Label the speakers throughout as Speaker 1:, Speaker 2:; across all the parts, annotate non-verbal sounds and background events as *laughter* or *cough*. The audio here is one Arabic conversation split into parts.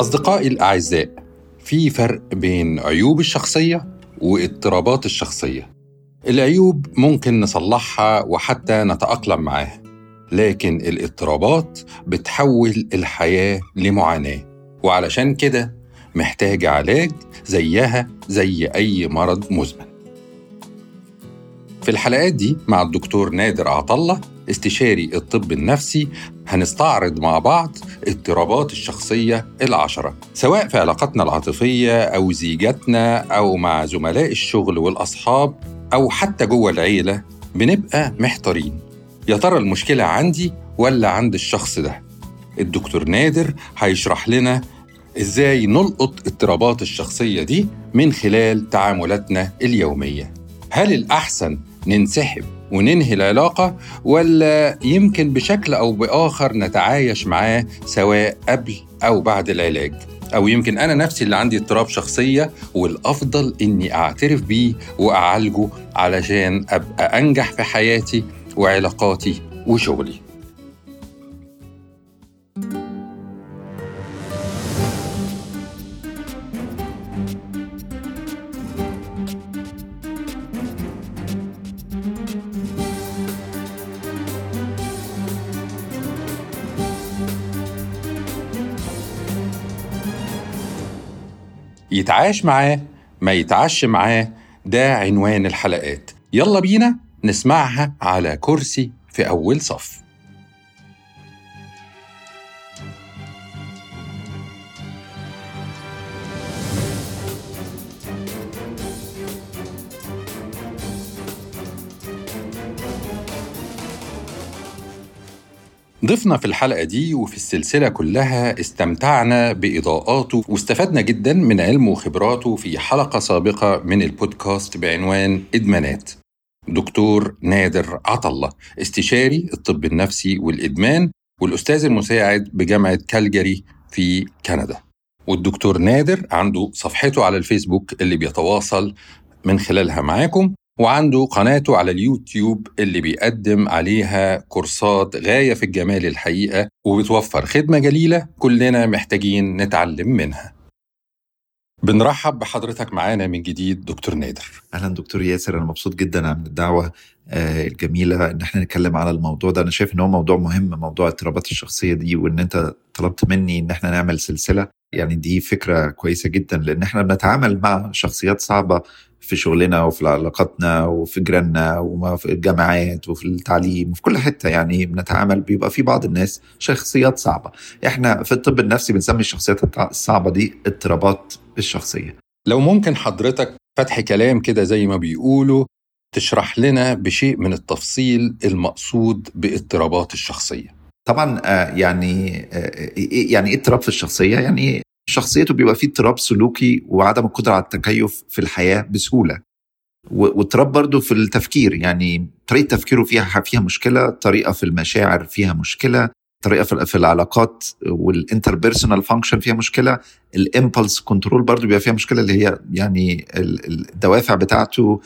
Speaker 1: أصدقائي الأعزاء في فرق بين عيوب الشخصية واضطرابات الشخصية. العيوب ممكن نصلحها وحتى نتأقلم معاها لكن الاضطرابات بتحول الحياة لمعاناة. وعلشان كده محتاجة علاج زيها زي أي مرض مزمن. في الحلقات دي مع الدكتور نادر عطلة استشاري الطب النفسي هنستعرض مع بعض اضطرابات الشخصية العشرة سواء في علاقاتنا العاطفية أو زيجاتنا أو مع زملاء الشغل والأصحاب أو حتى جوه العيلة بنبقى محتارين. يا ترى المشكلة عندي ولا عند الشخص ده؟ الدكتور نادر هيشرح لنا إزاي نلقط اضطرابات الشخصية دي من خلال تعاملاتنا اليومية. هل الأحسن ننسحب وننهي العلاقة ولا يمكن بشكل أو بآخر نتعايش معاه سواء قبل أو بعد العلاج. أو يمكن أنا نفسي اللي عندي اضطراب شخصية والأفضل إني أعترف بيه وأعالجه علشان أبقى أنجح في حياتي وعلاقاتي وشغلي. يتعاش معاه ما يتعش معاه ده عنوان الحلقات. يلا بينا نسمعها على كرسي في أول صف. ضفنا في الحلقة دي وفي السلسلة كلها استمتعنا بإضاءاته واستفدنا جدا من علمه وخبراته في حلقة سابقة من البودكاست بعنوان إدمانات. دكتور نادر عطلة استشاري الطب النفسي والإدمان والأستاذ المساعد بجامعة كالجاري في كندا. والدكتور نادر عنده صفحته على الفيسبوك اللي بيتواصل من خلالها معاكم. وعنده قناته على اليوتيوب اللي بيقدم عليها كورسات غاية في الجمال الحقيقة وبتوفر خدمة جليلة كلنا محتاجين نتعلم منها. بنرحب بحضرتك معانا من جديد دكتور نادر.
Speaker 2: أهلا دكتور ياسر أنا مبسوط جدا من الدعوة آه، الجميلة إن إحنا نتكلم على الموضوع ده. أنا شايف إن هو موضوع مهم موضوع اضطرابات الشخصية دي وإن أنت طلبت مني إن إحنا نعمل سلسلة. يعني دي فكرة كويسة جدا لأن إحنا بنتعامل مع شخصيات صعبة في شغلنا وفي علاقاتنا وفي جيراننا وفي الجامعات وفي التعليم وفي كل حتة يعني بنتعامل بيبقى في بعض الناس شخصيات صعبة. إحنا في الطب النفسي بنسمي الشخصيات الصعبة دي اضطرابات الشخصية.
Speaker 1: لو ممكن حضرتك فتح كلام كده زي ما بيقولوا تشرح لنا بشيء من التفصيل المقصود باضطرابات الشخصية.
Speaker 2: طبعا آه، يعني آه، يعني إيه اضطراب في الشخصية يعني شخصيته بيبقى فيه اضطراب سلوكي وعدم القدرة على التكيف في الحياة بسهولة. واضطراب برضه في التفكير يعني طريقة تفكيره فيها فيها مشكلة طريقة في المشاعر فيها مشكلة طريقة في العلاقات وال interpersonal function فيها مشكلة ال impulse control برضه بيبقى فيها مشكلة اللي هي يعني الدوافع بتاعته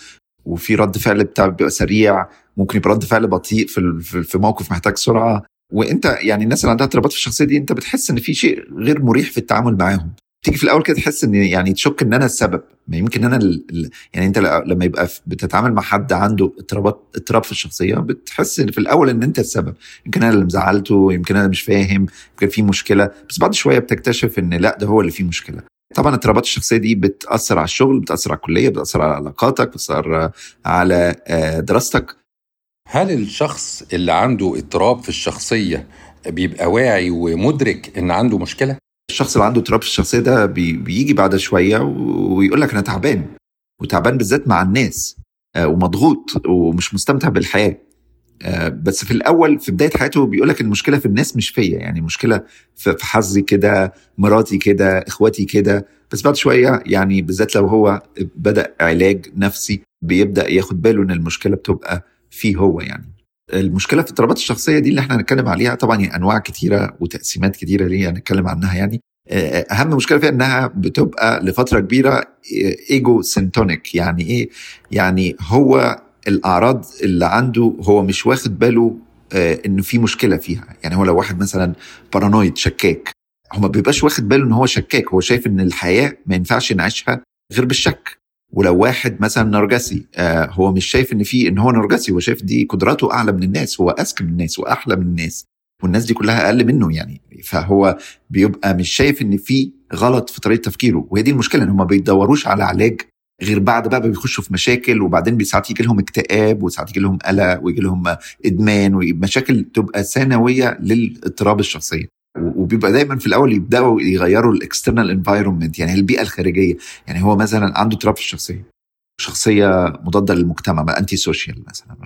Speaker 2: وفي رد فعل بتاعه بيبقى سريع ممكن يبقى رد فعل بطيء في في موقف محتاج سرعة. وانت يعني الناس اللي عندها اضطرابات في الشخصية دي انت بتحس ان في شيء غير مريح في التعامل معاهم. تيجي في الأول كده تحس إن يعني تشك إن أنا السبب. ما يمكن أنا. يعني أنت لما يبقى بتتعامل مع حد عنده اضطرابات اضطراب في الشخصية بتحس في الأول إن أنت السبب. يمكن أنا اللي مزعلته يمكن أنا مش فاهم يمكن في مشكلة. بس بعد شوية بتكتشف إن لأ ده هو اللي فيه مشكلة. طبعا اضطرابات الشخصية دي بتأثر على الشغل بتأثر على الكلية بتأثر على علاقاتك بتأثر على آه، دراستك.
Speaker 1: هل الشخص اللي عنده اضطراب في الشخصية بيبقى واعي ومدرك إن عنده مشكلة؟
Speaker 2: الشخص اللي عنده اضطراب في الشخصية ده بي بيجي بعد شوية ويقول لك أنا تعبان وتعبان بالذات مع الناس آه، ومضغوط ومش مستمتع بالحياة. آه، بس في الأول في بداية حياته بيقول لك المشكلة في الناس مش فيا يعني المشكلة في حظي كده مراتي كده إخواتي كده. بس بعد شوية يعني بالذات لو هو بدأ علاج نفسي بيبدأ ياخد باله إن المشكلة بتبقى فيه هو يعني. المشكلة في اضطرابات الشخصية دي اللي إحنا هنتكلم عليها طبعا أنواع كتيرة وتقسيمات كتيرة ليها هنتكلم عنها يعني. أهم مشكلة فيها إنها بتبقى لفترة كبيرة ego-syntonic يعني إيه؟ يعني هو الأعراض اللي عنده هو مش واخد باله إنه في مشكلة فيها. يعني هو لو واحد مثلا paranoid شكاك هو ما بيبقاش واخد باله إن هو شكاك هو شايف إن الحياة ما ينفعش نعيشها غير بالشك. ولو واحد مثلا نرجسي آه هو مش شايف إن في إن هو نرجسي هو شايف دي قدراته أعلى من الناس هو أذكى من الناس وأحلى من الناس والناس دي كلها أقل منه يعني. فهو بيبقى مش شايف إن في غلط في طريقة تفكيره. وهي دي المشكلة إن هم ما بيدوروش على علاج غير بعد بقى بيخشوا في مشاكل وبعدين ساعات يجي لهم اكتئاب وساعات يجي لهم قلق ويجي لهم إدمان ومشاكل تبقى ثانوية للإضطراب الشخصية. وبيبقى دايما في الأول يبدأوا يغيروا ال external environment يعني البيئة الخارجية. يعني هو مثلا عنده اضطراب في الشخصية شخصية مضادة للمجتمع antisocial مثلا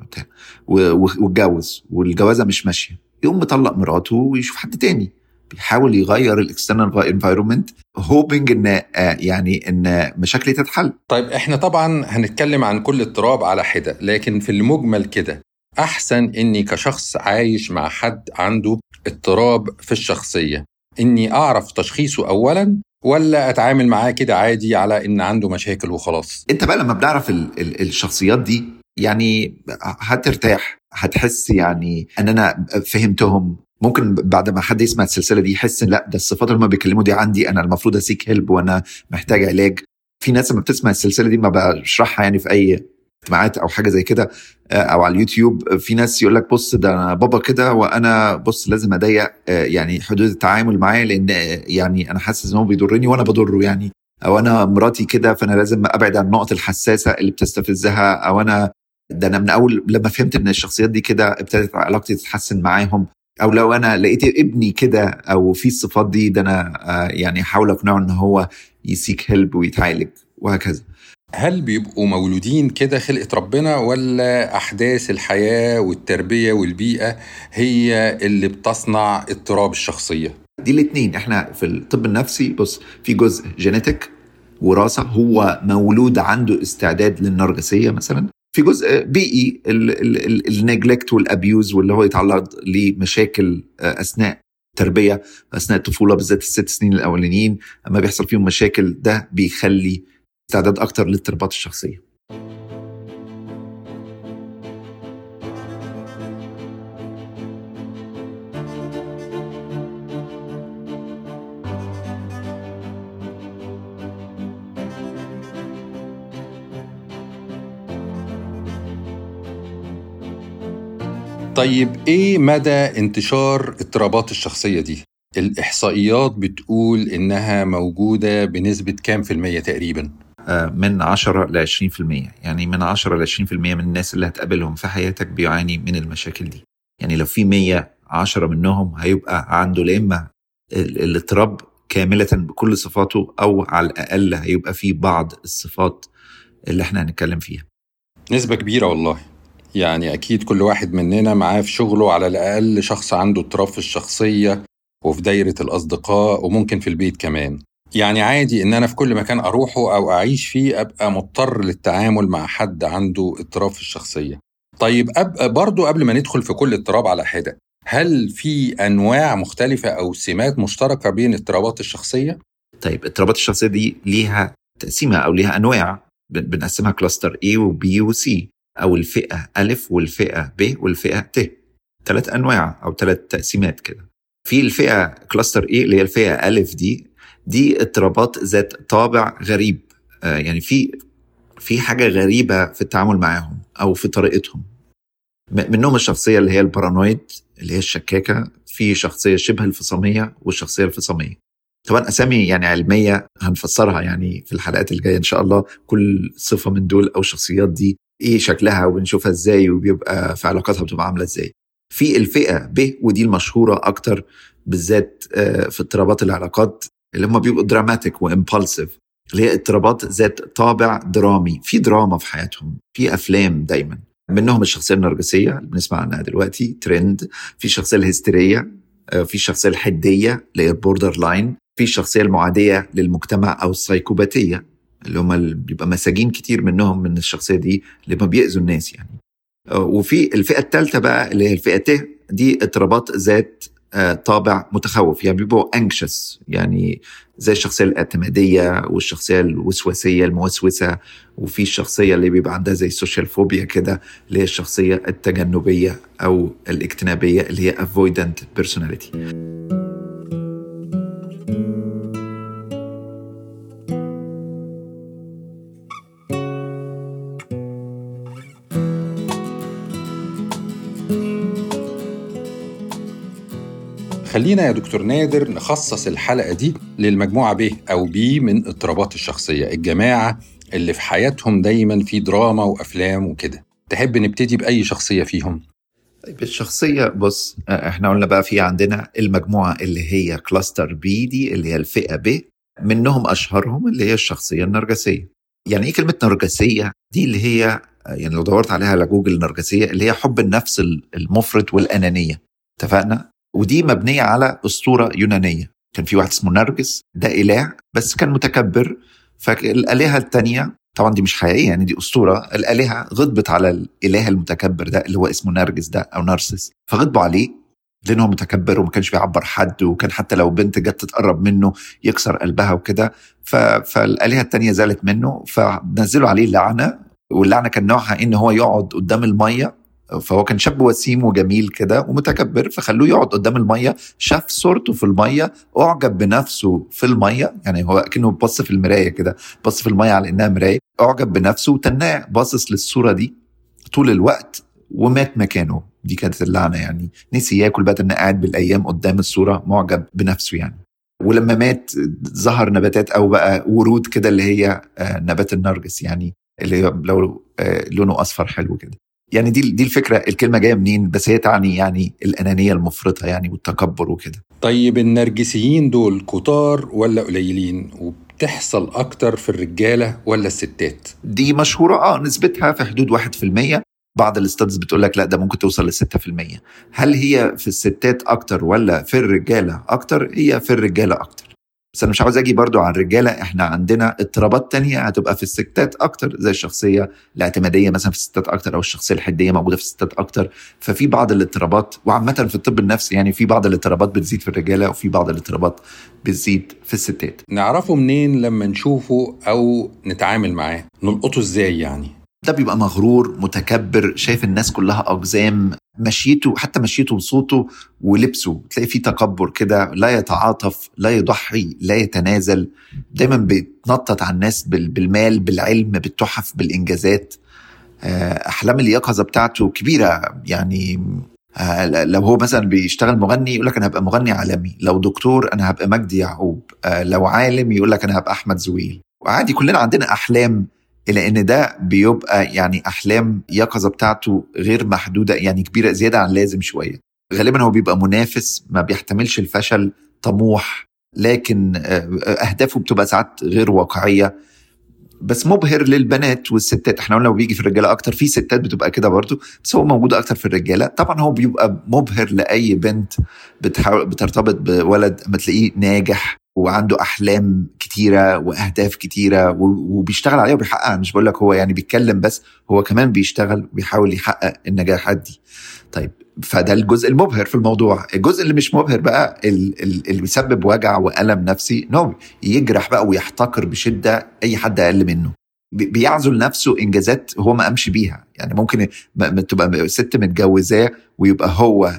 Speaker 2: واتجوز والجوازة مش ماشية. يقوم مطلق مراته ويشوف حد تاني. بيحاول يغير ال external environment hoping إن آه، يعني إن مشاكلي تتحل.
Speaker 1: طيب إحنا طبعا هنتكلم عن كل اضطراب على حدة لكن في المجمل كده أحسن إني كشخص عايش مع حد عنده اضطراب في الشخصية. إني أعرف تشخيصه اولا ولا أتعامل معاه كده عادي على إن عنده مشاكل وخلاص.
Speaker 2: أنت بقى لما بنعرف ال ال الشخصيات دي يعني هترتاح هتحس يعني إن أنا فهمتهم. ممكن بعد ما حد يسمع السلسلة دي يحس لأ ده الصفات اللي هم بيكلموا دي عندي أنا المفروض أسيك هيلب وأنا محتاج علاج. في ناس لما بتسمع السلسلة دي ما بشرحها يعني في أي اجتماعات أو حاجة زي كده آه، أو على اليوتيوب في ناس يقول لك بص ده أنا بابا كده وأنا بص لازم أضيق آه، يعني حدود التعامل معاه لأن آه، يعني أنا حاسس إن هو بيضرني وأنا بضره يعني أو أنا مراتي كده فأنا لازم أبعد عن النقط الحساسة اللي بتستفزها أو أنا ده أنا من أول لما فهمت إن الشخصيات دي كده ابتدت علاقتي تتحسن معاهم أو لو أنا لقيت ابني كده أو في الصفات دي ده أنا يعني احاول أقنعه إن هو يسيك هيلب ويتعالج وهكذا.
Speaker 1: هل بيبقوا مولودين كده خلقة ربنا ولا أحداث الحياة والتربية والبيئة هي اللي بتصنع اضطراب الشخصية؟
Speaker 2: دي الاثنين إحنا في الطب النفسي بص في جزء جينيتك وراثة هو مولود عنده استعداد للنرجسية مثلا في جزء بيئي النجلكت والأبيوز واللي هو يتعرض لمشاكل آه، أثناء تربية أثناء الطفولة بالذات الست سنين الأولانيين اما بيحصل فيهم مشاكل ده بيخلي استعداد أكتر للاضطرابات الشخصية.
Speaker 1: طيب إيه مدى انتشار اضطرابات الشخصية دي؟ الإحصائيات بتقول إنها موجودة بنسبة كام في المية تقريبا؟
Speaker 2: من 10 ل 20% يعني من 10 ل 20% من الناس اللي هتقابلهم في حياتك بيعاني من المشاكل دي. يعني لو في 100 10 منهم هيبقى عنده لا إما الاضطراب كاملة بكل صفاته أو على الأقل هيبقى في بعض الصفات اللي إحنا هنتكلم فيها.
Speaker 1: نسبة كبيرة والله. يعني أكيد كل واحد مننا معاه في شغله على الأقل شخص عنده اضطراب في الشخصية وفي دايرة الأصدقاء وممكن في البيت كمان. يعني عادي إن أنا في كل مكان أروحه أو أعيش فيه أبقى مضطر للتعامل مع حد عنده اضطراب في الشخصية. طيب أبقى برضو قبل ما ندخل في كل اضطراب على حدة هل في أنواع مختلفة أو سمات مشتركة بين اضطرابات الشخصية؟
Speaker 2: طيب اضطرابات الشخصية دي ليها تقسيمه أو ليها أنواع. بنقسمها cluster A و B و C أو الفئة ألف والفئة ب والفئة ت. ثلاث أنواع أو ثلاث تقسيمات كده. في الفئة cluster A اللي هي الفئة ألف دي دي اضطرابات ذات طابع غريب. آه، يعني في في حاجة غريبة في التعامل معاهم أو في طريقتهم. منهم الشخصية اللي هي ال paranoid اللي هي الشكاكة. في شخصية شبه الفصامية والشخصية الفصامية. طبعا أسامي يعني علمية هنفسرها يعني في الحلقات الجايه إن شاء الله. كل صفة من دول أو الشخصيات دي إيه شكلها وبنشوفها إزاي وبيبقى في علاقاتها بتبقى عاملة إزاي. في الفئة ب ودي المشهورة أكتر بالذات آه، في اضطرابات العلاقات. اللي هم بيبقوا dramatic و impulsive اللي هي اضطرابات ذات طابع درامي. في دراما في حياتهم في أفلام دايما. منهم الشخصية النرجسية اللي بنسمع عنها دلوقتي ترند في الشخصيه الهستيرية آه، في الشخصيه الحدية اللي هي ال borderline في الشخصيه المعادية للمجتمع أو السايكوباتية اللي هم اللي بيبقى مساجين كتير منهم من الشخصية دي اللي ما بيأذوا الناس يعني. آه، وفي الفئة الثالثة بقى اللي هي الفئة ت دي اضطرابات ذات طابع متخوف. يعني بيبقوا anxious يعني زي الشخصية الاعتمادية والشخصية الوسواسيه الموسوسة وفي الشخصية اللي بيبقى عندها زي ال social phobia كده اللي هي الشخصية التجنبية أو الاجتنابية اللي هي avoidant personality.
Speaker 1: خلينا يا دكتور نادر نخصص الحلقة دي للمجموعة ب أو بي من اضطرابات الشخصية الجماعة اللي في حياتهم دايما في دراما وأفلام وكده. تحب نبتدي بأي شخصية فيهم؟
Speaker 2: طيب الشخصية بص إحنا قلنا بقى في عندنا المجموعة اللي هي cluster B دي اللي هي الفئة ب منهم أشهرهم اللي هي الشخصية النرجسية. يعني إيه كلمة نرجسية؟ دي اللي هي يعني لو دورت عليها على جوجل نرجسية اللي هي حب النفس المفرط والأنانية. اتفقنا؟ ودي مبنية على أسطورة يونانية. كان في واحد اسمه نرجس ده إله بس كان متكبر. فالآلهة التانية طبعا دي مش حقيقية يعني دي أسطورة. الآلهة غضبت على الإله المتكبر ده اللي هو اسمه نرجس ده أو نارسس فغضبوا عليه لأنه هو متكبر وما كانش بيعبر حد وكان حتى لو بنت جت تتقرب منه يكسر قلبها وكده. فالآلهة التانية زالت منه فنزلوا عليه اللعنة واللعنة كان نوعها إن هو يقعد قدام المية فهو كان شاب وسيم وجميل كده ومتكبر فخلوه يقعد قدام المية شاف صورته في المية أعجب بنفسه في المية يعني هو كانه بص في المراية كده بص في المية على إنها مراية أعجب بنفسه وتناه باصص للصورة دي طول الوقت ومات مكانه. دي كانت اللعنة يعني. نسي ياكل بقى انه قاعد بالأيام قدام الصورة معجب بنفسه يعني. ولما مات ظهر نباتات أو بقى ورود كده اللي هي نبات النرجس يعني اللي لو لونه أصفر حلو كده. يعني دي دي الفكرة الكلمة جاية منين؟ بس هي تعني يعني الأنانية المفرطة يعني والتكبر وكده.
Speaker 1: طيب النرجسيين دول كتار ولا قليلين؟ وبتحصل أكتر في الرجالة ولا الستات؟
Speaker 2: دي مشهورة آه نسبتها في حدود 1% بعض الاستادز بتقول لك لا ده ممكن توصل ل 6% هل هي في الستات أكتر ولا في الرجالة أكتر؟ هي في الرجالة أكتر. بس أنا مش عاوز أجي برضو على الرجالة إحنا عندنا اضطرابات تانية هتبقى في الستات أكتر زي الشخصية الاعتمادية مثلا في الستات أكتر أو الشخصية الحدية موجودة في الستات أكتر. ففي بعض الاضطرابات وعامة في الطب النفسي يعني في بعض الاضطرابات بتزيد في الرجالة وفي بعض الاضطرابات بتزيد في الستات.
Speaker 1: نعرفه منين لما نشوفه أو نتعامل معاه؟ نلقطه إزاي يعني؟
Speaker 2: ده بيبقى مغرور متكبر شايف الناس كلها أقزام مشيته حتى مشيته وصوته ولبسه تلاقي فيه تكبر كده لا يتعاطف لا يضحي لا يتنازل دايما بيتنطط على الناس بالمال بالعلم بالتحف بالإنجازات. أحلام اليقظة بتاعته كبيرة يعني لو هو مثلا بيشتغل مغني يقول لك أنا هبقى مغني عالمي لو دكتور أنا هبقى مجدي يعقوب لو عالم يقول لك أنا هبقى أحمد زويل. وعادي كلنا عندنا أحلام إلى إن ده بيبقى يعني أحلام يقظة بتاعته غير محدودة يعني كبيرة زيادة عن لازم شوية. غالبا هو بيبقى منافس ما بيحتملش الفشل طموح لكن أهدافه بتبقى ساعات غير واقعية. بس مبهر للبنات والستات. إحنا قلنا بيجي في الرجالة أكتر في ستات بتبقى كده برضو بس هو موجود أكتر في الرجالة. طبعا هو بيبقى مبهر لأي بنت بتحاول بترتبط بولد اما تلاقيه ناجح وعنده أحلام كتيرة وأهداف كتيرة وبيشتغل عليها وبيحققها. مش بقول لك هو يعني بيتكلم بس هو كمان بيشتغل وبيحاول يحقق النجاحات دي. طيب فده الجزء المبهر في الموضوع. الجزء اللي مش مبهر بقى اللي بيسبب وجع وألم نفسي انه يجرح بقى ويحتقر بشدة أي حد أقل منه. بيعزل نفسه إنجازات هو ما قامش بيها. يعني ممكن تبقى ست متجوزاه ويبقى هو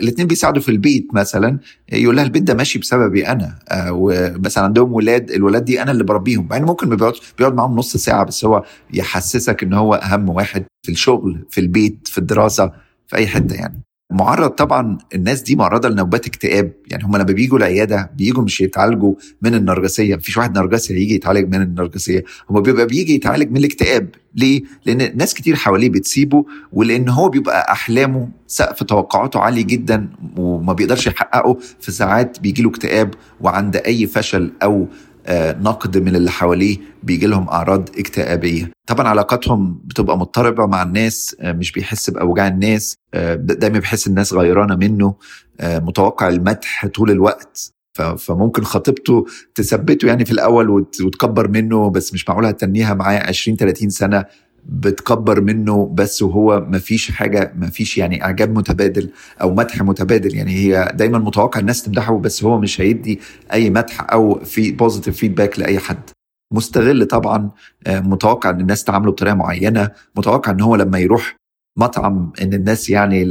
Speaker 2: الاثنين بيساعدوا في البيت مثلا يقول لها البيت ده ماشي بسببي أنا ومثلا عندهم ولاد الولاد دي أنا اللي بربيهم. يعني ممكن بيقعد بيقعد معاهم نص ساعة بس هو يحسسك إن هو أهم واحد في الشغل في البيت في الدراسة في أي حتة يعني. معرض طبعا الناس دي معرضة لنوبات اكتئاب. يعني هم لما بيجوا العيادة بيجوا مش يتعالجوا من النرجسية. مفيش واحد نرجسي هيجي يتعالج من النرجسية. هو بيبقى بيجي يتعالج من الاكتئاب. ليه؟ لأن ناس كتير حواليه بتسيبه ولأن هو بيبقى أحلامه سقف توقعاته عالي جدا وما بيقدرش يحققه. في ساعات بيجي له اكتئاب وعند أي فشل أو نقد من اللي حواليه بيجي لهم أعراض اكتئابية. طبعا علاقاتهم بتبقى مضطربة مع الناس مش بيحس بأوجاع الناس دايما بيحس الناس غيرانة منه متوقع المدح طول الوقت. فممكن خطيبته تثبته يعني في الأول وتكبر منه بس مش معقول هتنيها معاه 20 30 سنة. بتكبر منه بس وهو ما فيش حاجة ما فيش يعني إعجاب متبادل أو مدح متبادل. يعني هي دايما متوقع الناس تمدحه بس هو مش هيدي أي مدح أو في positive feedback لأي حد. مستغل طبعا متوقع إن الناس تعامله بطريقة معينة. متوقع إن هو لما يروح مطعم إن الناس يعني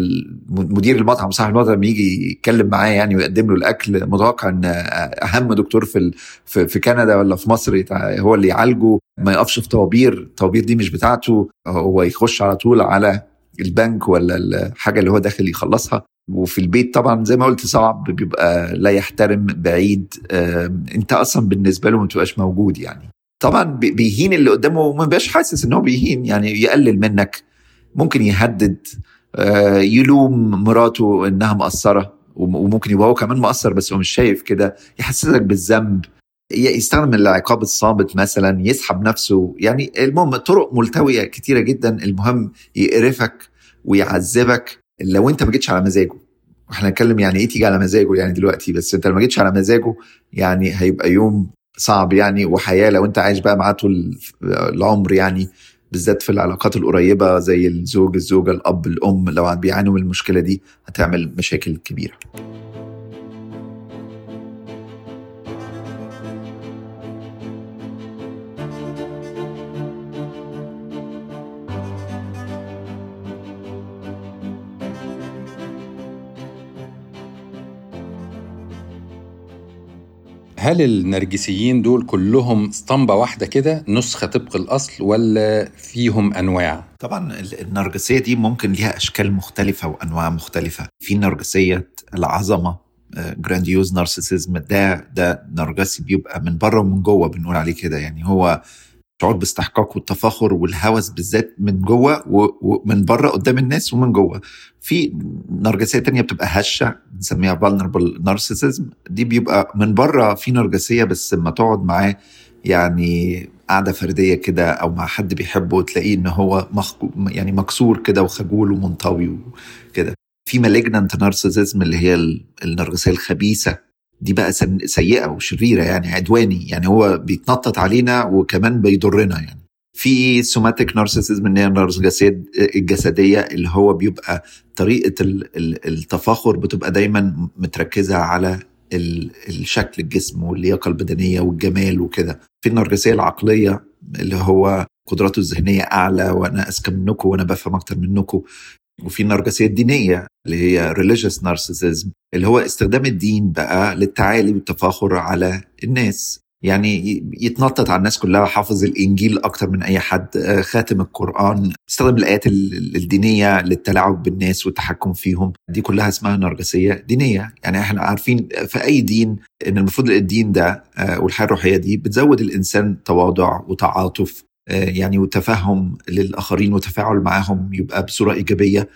Speaker 2: مدير المطعم صاحب المطعم يجي يتكلم معاه يعني ويقدم له الأكل. متوقع إن أهم دكتور في في كندا ولا في مصر هو اللي يعالجه. ما يقفش في طوابير الطوابير دي مش بتاعته هو يخش على طول على البنك ولا الحاجة اللي هو داخل يخلصها. وفي البيت طبعا زي ما قلت صعب بيبقى لا يحترم بعيد. انت أصلا بالنسبة له ما تبقاش موجود يعني. طبعا بيهين اللي قدامه وما بيبقاش حاسس إن هو بيهين يعني يقلل منك. ممكن يهدد. آه، يلوم مراته إنها مقصرة وممكن يبقى هو كمان مقصر بس هو مش شايف كده. يحسسك بالذنب. يستخدم العقاب الصامت مثلا يسحب نفسه. يعني المهم طرق ملتوية كتيرة جدا. المهم يقرفك ويعذبك. لو أنت ما جيتش على مزاجه إحنا نتكلم يعني إيه تيجي على مزاجه يعني دلوقتي بس أنت لو ما جيتش على مزاجه يعني هيبقى يوم صعب يعني وحياة لو أنت عايش بقى معاه طول العمر يعني بالذات في العلاقات القريبة زي الزوج الزوجة الأب الأم. لو بيعانوا من المشكلة دي هتعمل مشاكل كبيرة.
Speaker 1: هل النرجسيين دول كلهم اسطمبة واحدة كده نسخة طبق الأصل ولا فيهم أنواع؟
Speaker 2: طبعا النرجسية دي ممكن ليها أشكال مختلفة وأنواع مختلفة في نرجسية العظمة جرانديوز نارسيسيزم ده ده نرجسي بيبقى من بره ومن جوه بنقول عليه كده يعني هو شعور باستحقاق والتفاخر والهوس بالذات من جوه ومن بره قدام الناس ومن جوه. في نرجسية تانية بتبقى هشة بنسميها vulnerable narcissism. دي بيبقى من بره في نرجسية بس لما تقعد معاه يعني قعده فردية كده أو مع حد بيحبه تلاقيه إن هو يعني مكسور كده وخجول ومنطوي وكده. في malignant narcissism اللي هي النرجسية الخبيثة. دي بقى سيئة وشريرة يعني عدواني يعني هو بيتنطط علينا وكمان بيضرنا يعني. في سوماتيك نارسيسيزم اللي هي النرجسيه الجسدية اللي هو بيبقى طريقة التفاخر بتبقى دايما متركزة على الشكل الجسم واللياقة البدنية والجمال وكده. في النرجسية العقلية اللي هو قدراته الذهنية أعلى وأنا أذكى منكم وأنا بفهم أكتر منكم. وفي النرجسيه الدينية اللي هي religious narcissism اللي هو استخدام الدين بقى للتعالي والتفاخر على الناس. يعني يتنطط على الناس كلها حافظ الإنجيل أكتر من أي حد آه، خاتم القرآن استخدم الآيات الدينية للتلاعب بالناس والتحكم فيهم. دي كلها اسمها نرجسية دينية. يعني إحنا عارفين في أي دين إن المفروض الدين ده آه، والحياة الروحية دي بتزود الإنسان تواضع وتعاطف يعني وتفهم للآخرين وتفاعل معاهم يبقى بصورة إيجابية.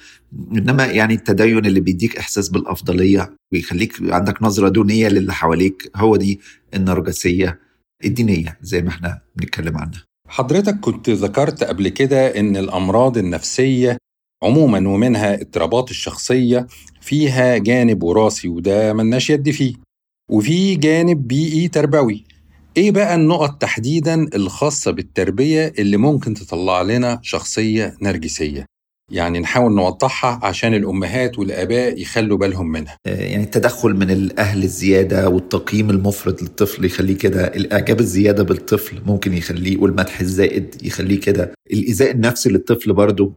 Speaker 2: إنما يعني التدين اللي بيديك إحساس بالأفضلية ويخليك عندك نظرة دونية للي حواليك هو دي النرجسية الدينية زي ما إحنا بنتكلم عنها.
Speaker 1: حضرتك كنت ذكرت قبل كده إن الأمراض النفسية عموما ومنها اضطرابات الشخصية فيها جانب وراثي وده ملناش يد فيه. وفي جانب بيئي تربوي. إيه بقى النقط تحديدا الخاصة بالتربية اللي ممكن تطلع لنا شخصية نرجسية؟ يعني نحاول نوضحها عشان الأمهات والآباء يخلوا بالهم منها.
Speaker 2: آه، يعني التدخل من الأهل الزيادة والتقييم المفرط للطفل يخليه كده الإعجاب الزيادة بالطفل ممكن يخليه والمدح الزائد يخليه كده. الإيذاء النفسي للطفل برضه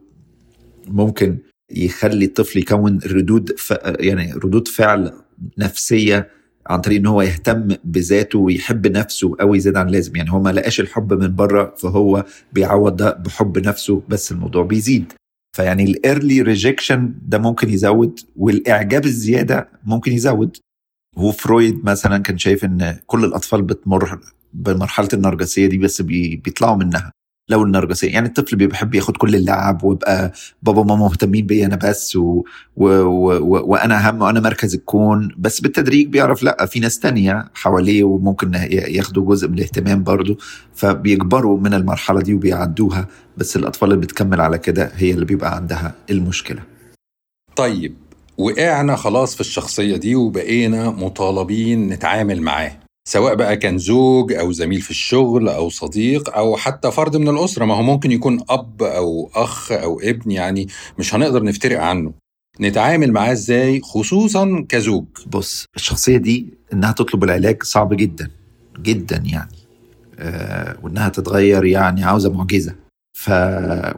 Speaker 2: ممكن يخلي الطفل يكون ردود ف... يعني ردود فعل نفسية عن طريق إن هو يهتم بذاته ويحب نفسه قوي زيادة عن اللازم. يعني هو ما لقاش الحب من بره فهو بيعوض ده بحب نفسه بس الموضوع بيزيد. فيعني ال early rejection ده ممكن يزود والإعجاب الزيادة ممكن يزود. هو فرويد مثلا كان شايف إن كل الأطفال بتمر بمرحلة النرجسية دي بس بيطلعوا منها. لو النرجسيه يعني الطفل بيحب ياخد كل اللعب ويبقى بابا وماما مهتمين بيا أنا بس و... و... و... وأنا أهم وأنا مركز الكون. بس بالتدريج بيعرف لأ في ناس تانية حواليه وممكن ياخدوا جزء من الاهتمام برضه فبيكبروا من المرحلة دي وبيعدوها. بس الأطفال اللي بتكمل على كده هي اللي بيبقى عندها المشكلة.
Speaker 1: طيب وقعنا خلاص في الشخصية دي وبقينا مطالبين نتعامل معاه. سواء بقى كان زوج أو زميل في الشغل أو صديق أو حتى فرد من الأسرة ما هو ممكن يكون أب أو أخ أو ابن يعني مش هنقدر نفترق عنه. نتعامل معاه إزاي؟ خصوصا كزوج.
Speaker 2: بص الشخصية دي إنها تطلب العلاج صعب جدا جدا يعني آه وإنها تتغير يعني عاوزة معجزة. ف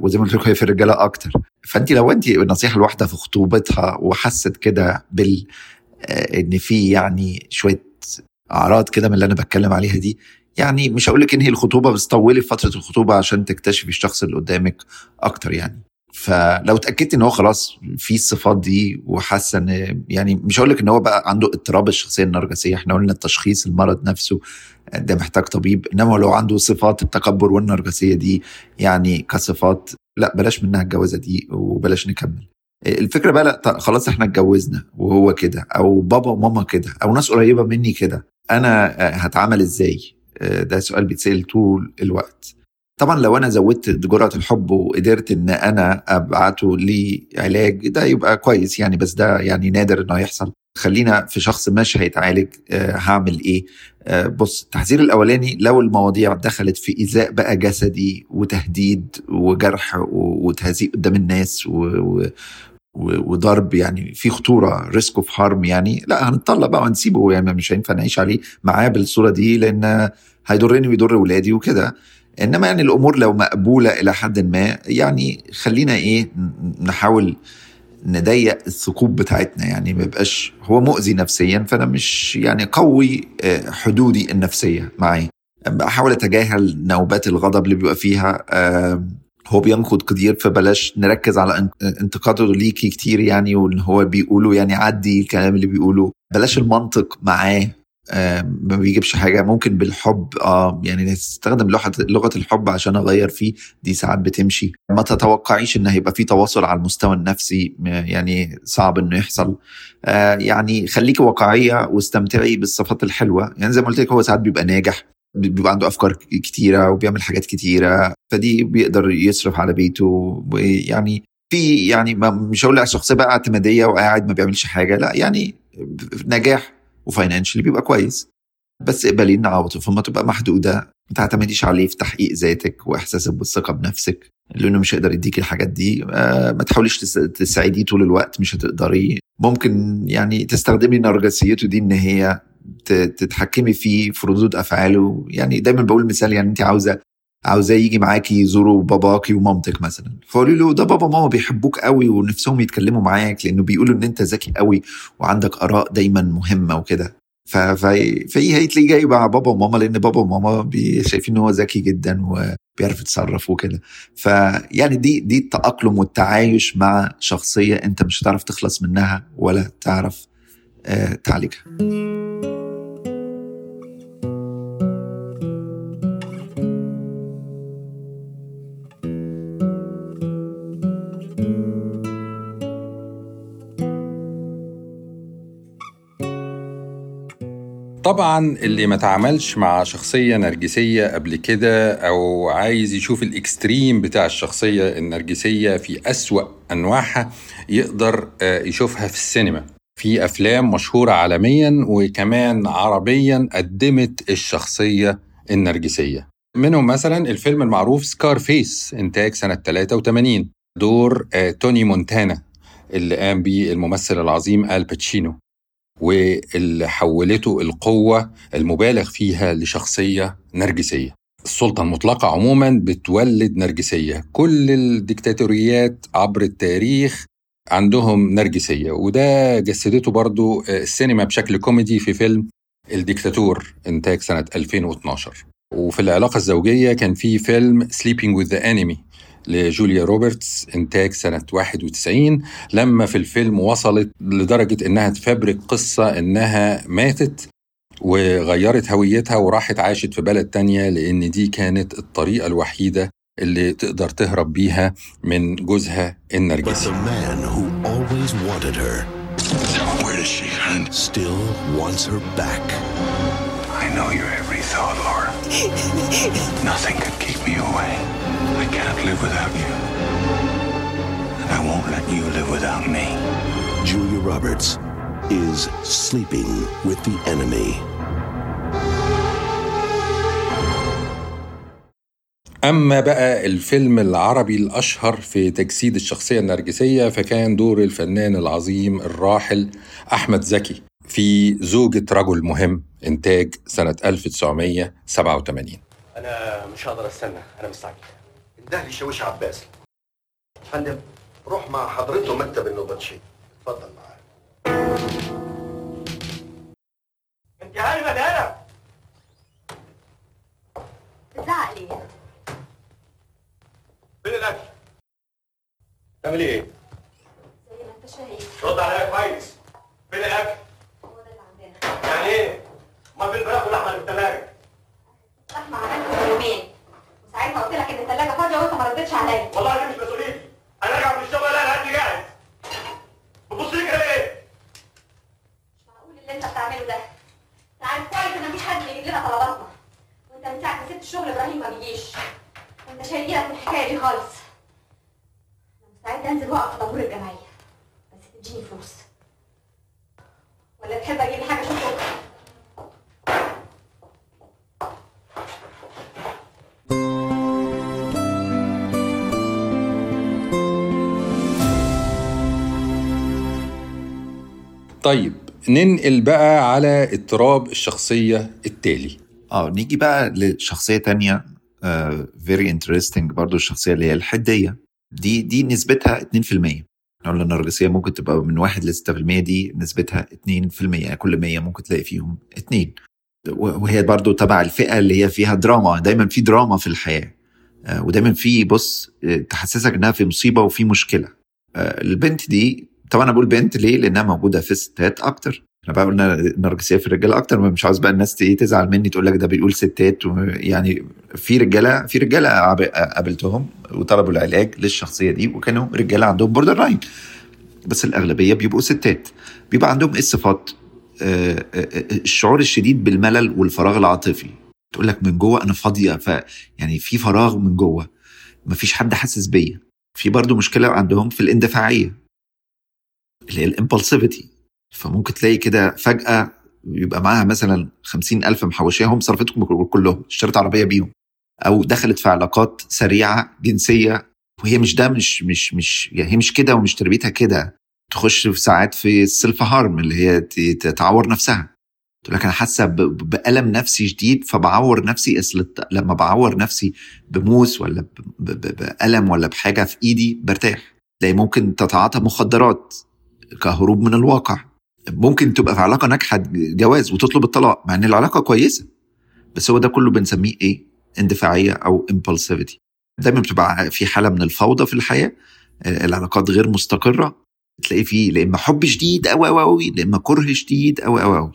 Speaker 2: وزي ما قلت لكم هي في الرجالة أكتر. فانت لو انت النصيحة الواحدة في خطوبتها وحست كده بال آه إن في يعني شوية أعراض كده من اللي أنا بتكلم عليها دي. يعني مش هقول لك انهي الخطوبة بس طولي فترة الخطوبة عشان تكتشفي الشخص اللي قدامك أكتر يعني. فلو اتاكدت إن هو خلاص في الصفات دي وحاسة إن يعني مش هقول لك إن هو بقى عنده اضطراب الشخصية النرجسية إحنا قلنا التشخيص المرض نفسه ده محتاج طبيب. إنما لو عنده صفات التكبر والنرجسية دي يعني كصفات لا بلاش منها الجوازة دي وبلاش نكمل. الفكرة بقى لا خلاص إحنا اتجوزنا وهو كده أو بابا وماما كده أو ناس قريبة مني كده. أنا هتعامل إزاي؟ ده سؤال بيتسأل طول الوقت. طبعا لو أنا زودت جرعة الحب وقدرت إن أنا أبعته لعلاج ده يبقى كويس يعني بس ده يعني نادر إنه يحصل. خلينا في شخص مش هيتعالج أه هعمل إيه؟ أه بص التحذير الأولاني لو المواضيع دخلت في ايذاء بقى جسدي وتهديد وجرح وتهزيء قدام الناس و وضرب يعني في خطورة risk of harm يعني. لا هنطلق بقى ونسيبه يعني مش هينفع نعيش عليه معاه بالصورة دي لأن هيضرني ويضر ولادي وكده. إنما يعني الأمور لو مقبولة إلى حد ما يعني خلينا إيه نحاول نضيق الثقوب بتاعتنا. يعني ما يبقاش هو مؤذي نفسيا فأنا مش يعني قوي حدودي النفسية معاه. احاول أتجاهل نوبات الغضب اللي بيبقى فيها. هو بينقد كتير فبلاش نركز على انتقاده ليكي كتير يعني وإن هو بيقوله يعني عدي الكلام اللي بيقوله. بلاش المنطق معاه ما بيجيبش حاجة. ممكن بالحب آه يعني نستخدم لغه لغة الحب عشان أغير فيه. دي ساعات بتمشي. ما تتوقعيش إن هيبقى في تواصل على المستوى النفسي يعني صعب إنه يحصل. آه يعني خليكي واقعية واستمتعي بالصفات الحلوة. يعني زي ما قلت لك هو ساعات بيبقى ناجح. بيبقى عنده أفكار كتيرة وبيعمل حاجات كتيرة فدي بيقدر يصرف على بيته ويعني في يعني مش هقول شخصية بقى اعتمادية وقاعد ما بيعملش حاجة لأ يعني نجاح وفاينانشلي بيبقى كويس. بس اقبلي ان عواطفه تبقى محدودة. ما تعتمديش عليه في تحقيق ذاتك واحساسك بالثقة بنفسك لأنه مش هيقدر يديك الحاجات دي. آه ما تحاوليش تساعديه طول الوقت مش هتقدري. ممكن يعني تستخدمي نرجسيته دي إن هي تتحكمي فيه في ردود أفعاله. يعني دايما بقول مثال يعني انت عاوزة عاوزاه يجي معاكي يزوروا باباكي ومامتك مثلا. فقولي له ده بابا وماما بيحبوك قوي ونفسهم يتكلموا معاك لأنه بيقولوا إن أنت ذكي قوي وعندك آراء دايما مهمة وكده. فهي هتلاقيه جاي مع بابا وماما لأن بابا وماما شايفين إن هو ذكي جدا وبيعرف يتصرف وكده. فيعني دي دي التأقلم والتعايش مع شخصية أنت مش هتعرف تخلص منها ولا تعرف آه تعالجها.
Speaker 1: طبعا اللي ما تعاملش مع شخصية نرجسية قبل كده أو عايز يشوف الإكستريم بتاع الشخصية النرجسية في أسوأ أنواعها يقدر يشوفها في السينما. في أفلام مشهورة عالميا وكمان عربيا قدمت الشخصية النرجسية. منهم مثلا الفيلم المعروف Scarface إنتاج سنة 83 دور توني مونتانا اللي قام به الممثل العظيم آل باتشينو. واللي حولته القوة المبالغ فيها لشخصية نرجسية. السلطة المطلقة عموما بتولد نرجسية. كل الديكتاتوريات عبر التاريخ عندهم نرجسية وده جسدته برضو السينما بشكل كوميدي في فيلم الديكتاتور إنتاج سنة 2012 وفي العلاقة الزوجية كان في فيلم Sleeping with the Enemy. لجوليا روبرتس إنتاج سنة 91 لما في الفيلم وصلت لدرجة إنها تفبرك قصة إنها ماتت وغيرت هويتها وراحت عاشت في بلد تانية لأن دي كانت الطريقة الوحيدة اللي تقدر تهرب بيها من جوزها النرجسي
Speaker 3: Still wants her back.
Speaker 4: I know your every thought, Laura. Nothing could keep me away. I can't live without you. And I won't let you live without me.
Speaker 3: Julia Roberts is sleeping with the enemy.
Speaker 1: أما بقى الفيلم العربي الأشهر في تجسيد الشخصية النرجسية فكان دور الفنان العظيم الراحل أحمد زكي في زوجة رجل مهم إنتاج سنة 1987
Speaker 5: أنا مش هقدر أستنى أنا مستعجل
Speaker 6: ده شويش عباس. فندم روح مع حضرته مكتب النوبتشي اتفضل معاه
Speaker 5: انت عارفه ده أنا
Speaker 7: تزعقلي
Speaker 5: فين الأكل؟ تعملي إيه؟
Speaker 7: زي ما انت شايف.
Speaker 5: رد عليا كويس. فين الأكل؟
Speaker 7: هو ده اللي عندنا.
Speaker 5: يعني إيه؟ ما في الفراخ واللحمة اللي في الثلاجه
Speaker 7: لحمه عملتها من يومين. وساعتها قلت لك إن الثلاجة فاضية وأنت ما ردتش عليا.
Speaker 5: والله دي مش مسؤوليتي أنا راجع من الشغل أنا الاكل جاهز. بتبص لي كده ليه؟
Speaker 7: مش معقول اللي أنت بتعمله ده. أنت عارف كويس إن مفيش حد بيجيب لنا طلباتنا. وأنت من ساعة ما سبت الشغل إبراهيم ما بيجيش. وأنت شايل إيدك من الحكاية دي خالص. أنا مستعد أنزل وأقف في طابور الجمعية. بس تديني فلوس. ولا تحب أجيب لي حاجة؟ أشوف
Speaker 1: طيب ننقل بقى على اضطراب الشخصية التالي.
Speaker 2: آه نيجي بقى لشخصية تانية very interesting برضو الشخصية اللي هي الحدية. دي دي نسبتها 2% إحنا قلنا النرجسية ممكن تبقى من 1 ل 6% دي نسبتها 2% يعني كل 100 ممكن تلاقي فيهم اثنين وهي برضو تبع الفئة اللي هي فيها دراما. دايما في دراما في الحياة. آه، ودايما في بص آه، تحسسك إنها في مصيبة وفي مشكلة. آه، البنت دي طبعا أنا بقول بنت ليه؟ لأنها موجودة في الستات أكتر. إحنا بقى قلنا النرجسيه في الرجالة أكتر مش عاوز بقى الناس تزعل مني تقول لك ده بيقول ستات يعني في رجالة في رجالة قابلتهم وطلبوا العلاج للشخصية دي وكانوا رجالة عندهم borderline بس الأغلبية بيبقوا ستات. بيبقى عندهم إيه الصفات آه، آه، آه، الشعور الشديد بالملل والفراغ العاطفي. تقول لك من جوه أنا فاضية ف يعني في فراغ من جوه. مفيش حد حاسس بيا. في برضو مشكلة عندهم في الاندفاعية. اللي هي الامبulsivity فممكن تلاقي كده فجأة يبقى معاها مثلا خمسين ألف محوشاهم صرفتهم كلهم اشترت عربية بيهم أو دخلت في علاقات سريعة جنسية. وهي مش ده مش مش مش يعني هي مش كده ومش تربيتها كده. تخش في ساعات في السيلف هارم اللي هي تعور نفسها. تقول لك أنا حاسة بألم نفسي شديد فبعور نفسي. اصل لما بعور نفسي بموس ولا ب- ب- ب- بألم ولا بحاجة في إيدي برتاح. تلاقي ممكن تتعاطى مخدرات. كهروب من الواقع. ممكن تبقى في علاقة ناجحة جواز وتطلب الطلاق مع إن العلاقة كويسة. بس هو ده كله بنسميه إيه؟ اندفاعية أو impulsivity. دايما بتبقى في حالة من الفوضى في الحياة آه، العلاقات غير مستقرة. تلاقي فيه لا إما حب شديد قوي قوي قوي لا إما كره شديد قوي قوي قوي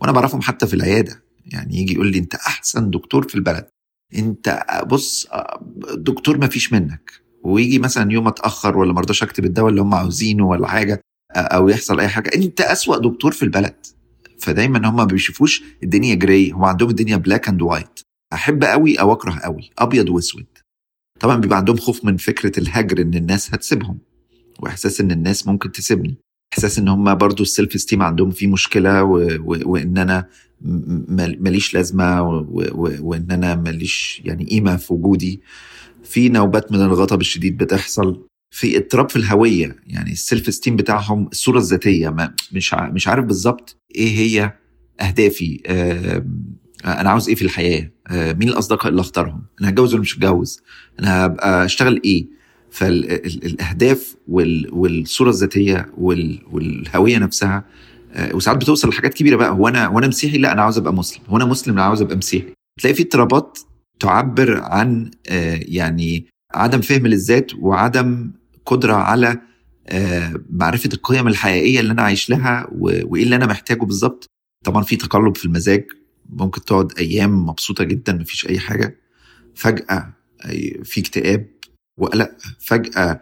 Speaker 2: وأنا بعرفهم حتى في العيادة. يعني يجي يقول لي أنت أحسن دكتور في البلد. أنت بص دكتور ما فيش منك. ويجي مثلا يوم أتأخر ولا مرضاش أكتب الدواء اللي هم عاوزينه ولا حاجة أو يحصل أي حاجة. أنت أسوأ دكتور في البلد فدايما هم ما بيشوفوش الدنيا gray هم عندهم الدنيا black and white أحب قوي أو اكره قوي أبيض وأسود. طبعا بيبقى عندهم خوف من فكرة الهجر إن الناس هتسيبهم. وإحساس إن الناس ممكن تسيبني. إحساس إن هم برضو ال self esteem عندهم فيه مشكلة و... و... وإن أنا ماليش لازمة و... و... وإن أنا ماليش يعني قيمة في وجودي. في نوبات من الغضب الشديد بتحصل. في اضطراب في الهوية يعني ال self esteem بتاعهم الصورة الذاتية ما مش. مش عارف بالظبط إيه هي أهدافي. أنا عاوز إيه في الحياة آه... مين الأصدقاء اللي أختارهم أنا هتجوز ولا مش هتجوز أنا هبقى أشتغل إيه فالاهداف وال... والصورة الذاتية وال... والهوية نفسها آه، وساعات بتوصل لحاجات كبيرة بقى هو أنا وأنا مسيحي لا أنا عاوز أبقى مسلم هو أنا مسلم أنا عاوز أبقى مسيحي تلاقي في اضطرابات تعبر عن آه، يعني عدم فهم للذات وعدم قدرة على آه، معرفة القيم الحقيقية اللي أنا عايش لها وإيه اللي أنا محتاجه بالظبط. طبعا في تقلب في المزاج ممكن تقعد أيام مبسوطة جدا مفيش أي حاجة. فجأة أي- في اكتئاب وقلق. فجأة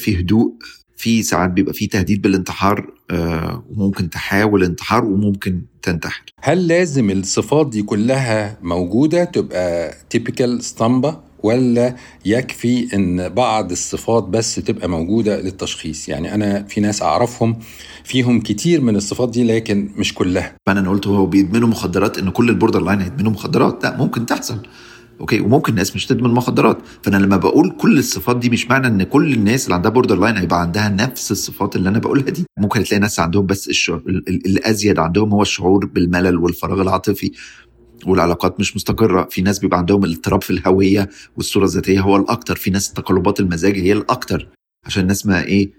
Speaker 2: في هدوء في ساعات بيبقى في تهديد بالانتحار آه، وممكن تحاول انتحار وممكن تنتحر.
Speaker 1: هل لازم الصفات دي كلها موجودة؟ تبقى تيبيكال اسطمبة ولا يكفي إن بعض الصفات بس تبقى موجودة للتشخيص. يعني أنا في ناس أعرفهم فيهم كتير من الصفات دي لكن مش كلها.
Speaker 2: فأنا قلت هو بيدمنوا مخدرات إن كل ال borderline هيدمنوا مخدرات. لا ممكن تحصل. أوكي؟ وممكن ناس مش تدمن مخدرات. فأنا لما بقول كل الصفات دي مش معنى إن كل الناس اللي عندها borderline هيبقى عندها نفس الصفات اللي أنا بقولها دي. ممكن تلاقي ناس عندهم بس الشعور ال- ال- الأزيد عندهم هو الشعور بالملل والفراغ العاطفي. والعلاقات مش مستقرة. في ناس بيبقى عندهم الاضطراب في الهوية والصورة الذاتية هو الأكتر. في ناس تقلبات المزاج هي الأكتر. عشان الناس ما إيه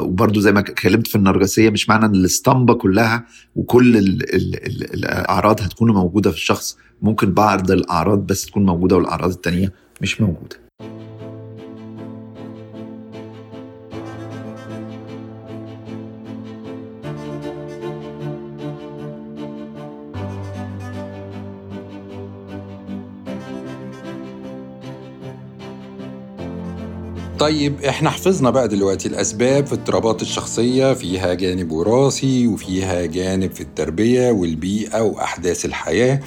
Speaker 2: وبرضه زي ما اتكلمت في النرجسية مش معنى إن الاسطمبة كلها وكل ال ال ال الأعراض هتكون موجودة في الشخص. ممكن بعض الأعراض بس تكون موجودة والأعراض التانية مش موجودة.
Speaker 1: طيب إحنا حفظنا بقى دلوقتي الأسباب في اضطرابات الشخصية فيها جانب وراثي وفيها جانب في التربية والبيئة وأحداث الحياة.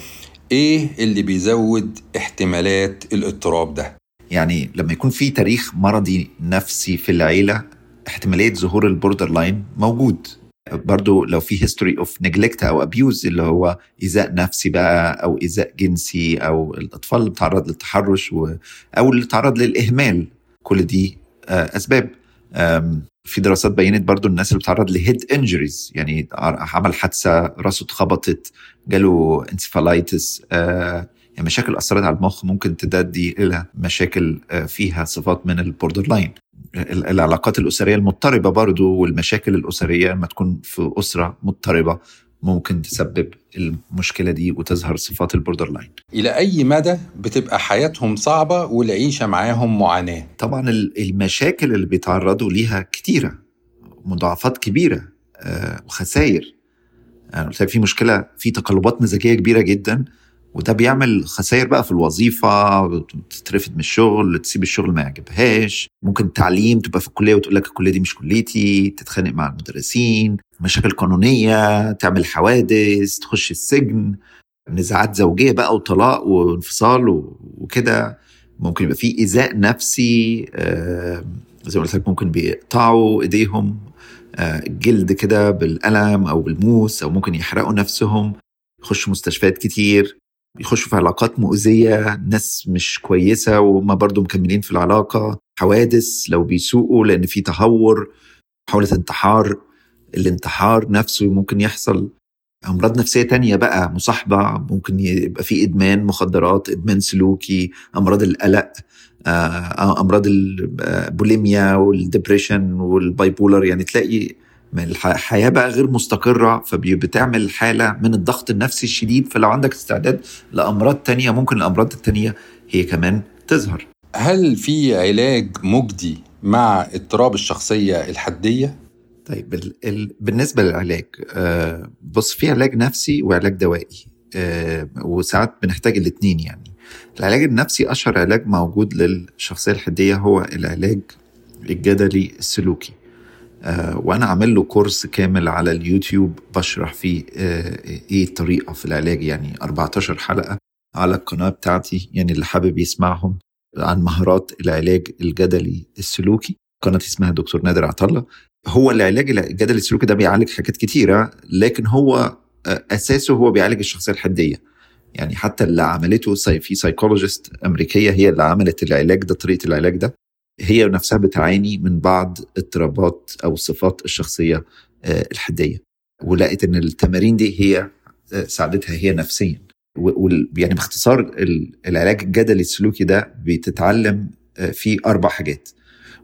Speaker 1: إيه اللي بيزود احتمالات الاضطراب ده؟
Speaker 2: يعني لما يكون في تاريخ مرضي نفسي في العيلة احتمالية ظهور ال borderline موجود. برضو لو في history of neglect أو abuse اللي هو ايذاء نفسي بقى أو ايذاء جنسي أو الأطفال اللي بتعرض للتحرش و... أو اللي بتعرض للإهمال. كل دي آه، أسباب. في دراسات بينت برضو الناس اللي بتعرض ل head injuries يعني عمل حادثة راسه اتخبطت جاله encephalitis يعني مشاكل أثرت على المخ ممكن تؤدي إلى مشاكل آه، فيها صفات من ال borderline ال- العلاقات الأسرية المضطربة برضو والمشاكل الأسرية لما تكون في أسرة مضطربة. ممكن تسبب المشكلة دي وتظهر صفات ال borderline.
Speaker 1: إلى أي مدى بتبقى حياتهم صعبة والعيشة معاهم معاناة؟
Speaker 2: طبعا ال- المشاكل اللي بيتعرضوا ليها كتيرة مضاعفات كبيرة آه، وخسائر. يعني في مشكلة في تقلبات مزاجية كبيرة جدا. وده بيعمل خسائر بقى في الوظيفة تترفد من الشغل تسيب الشغل ما يعجبهاش. ممكن تعليم تبقى في الكلية وتقول لك الكلية دي مش كليتي تتخانق مع المدرسين مشاكل قانونية تعمل حوادث تخش السجن نزاعات زوجية بقى وطلاق وانفصال وكده. ممكن يبقى في إيذاء نفسي آه، زي ما قلت لك ممكن بيقطعوا إيديهم آه، الجلد كده بالقلم أو بالموس أو ممكن يحرقوا نفسهم يخشوا مستشفيات كتير. يخشوا في علاقات مؤذية ناس مش كويسة وهم برضو مكملين في العلاقة حوادث لو بيسوقوا لأن في تهور محاولة انتحار الانتحار نفسه ممكن يحصل. أمراض نفسية تانية بقى مصاحبة ممكن يبقى في إدمان مخدرات إدمان سلوكي أمراض القلق آه، أمراض ال bulimia وال depression وال bipolar يعني تلاقي الحياة بقى غير مستقرة فبتعمل حالة من الضغط النفسي الشديد فلو عندك استعداد لأمراض تانية ممكن الأمراض التانية هي كمان تظهر.
Speaker 1: هل في علاج مجدي مع اضطراب الشخصية الحدية؟
Speaker 2: طيب ال ال بالنسبة للعلاج آه بص في علاج نفسي وعلاج دوائي آه وساعات بنحتاج الاثنين يعني. العلاج النفسي أشهر علاج موجود للشخصية الحدية هو العلاج الجدلي السلوكي. وأنا عامل له كورس كامل على اليوتيوب بشرح فيه آه إيه الطريقة في العلاج يعني 14 حلقة على القناة بتاعتي يعني اللي حابب يسمعهم عن مهارات العلاج الجدلي السلوكي. قناة اسمها دكتور نادر عطله هو العلاج الجدلي السلوكي ده بيعالج حاجات كتيرة لكن هو آه، أساسه هو بيعالج الشخصية الحدية. يعني حتى اللي عملته في psychologist أمريكية هي اللي عملت العلاج ده طريقة العلاج ده. هي نفسها بتعاني من بعض اضطرابات أو صفات الشخصية آه، الحدية. ولقت إن التمارين دي هي آه، ساعدتها هي نفسيا. يعني باختصار ال- العلاج الجدلي السلوكي ده بتتعلم آه، فيه أربع حاجات.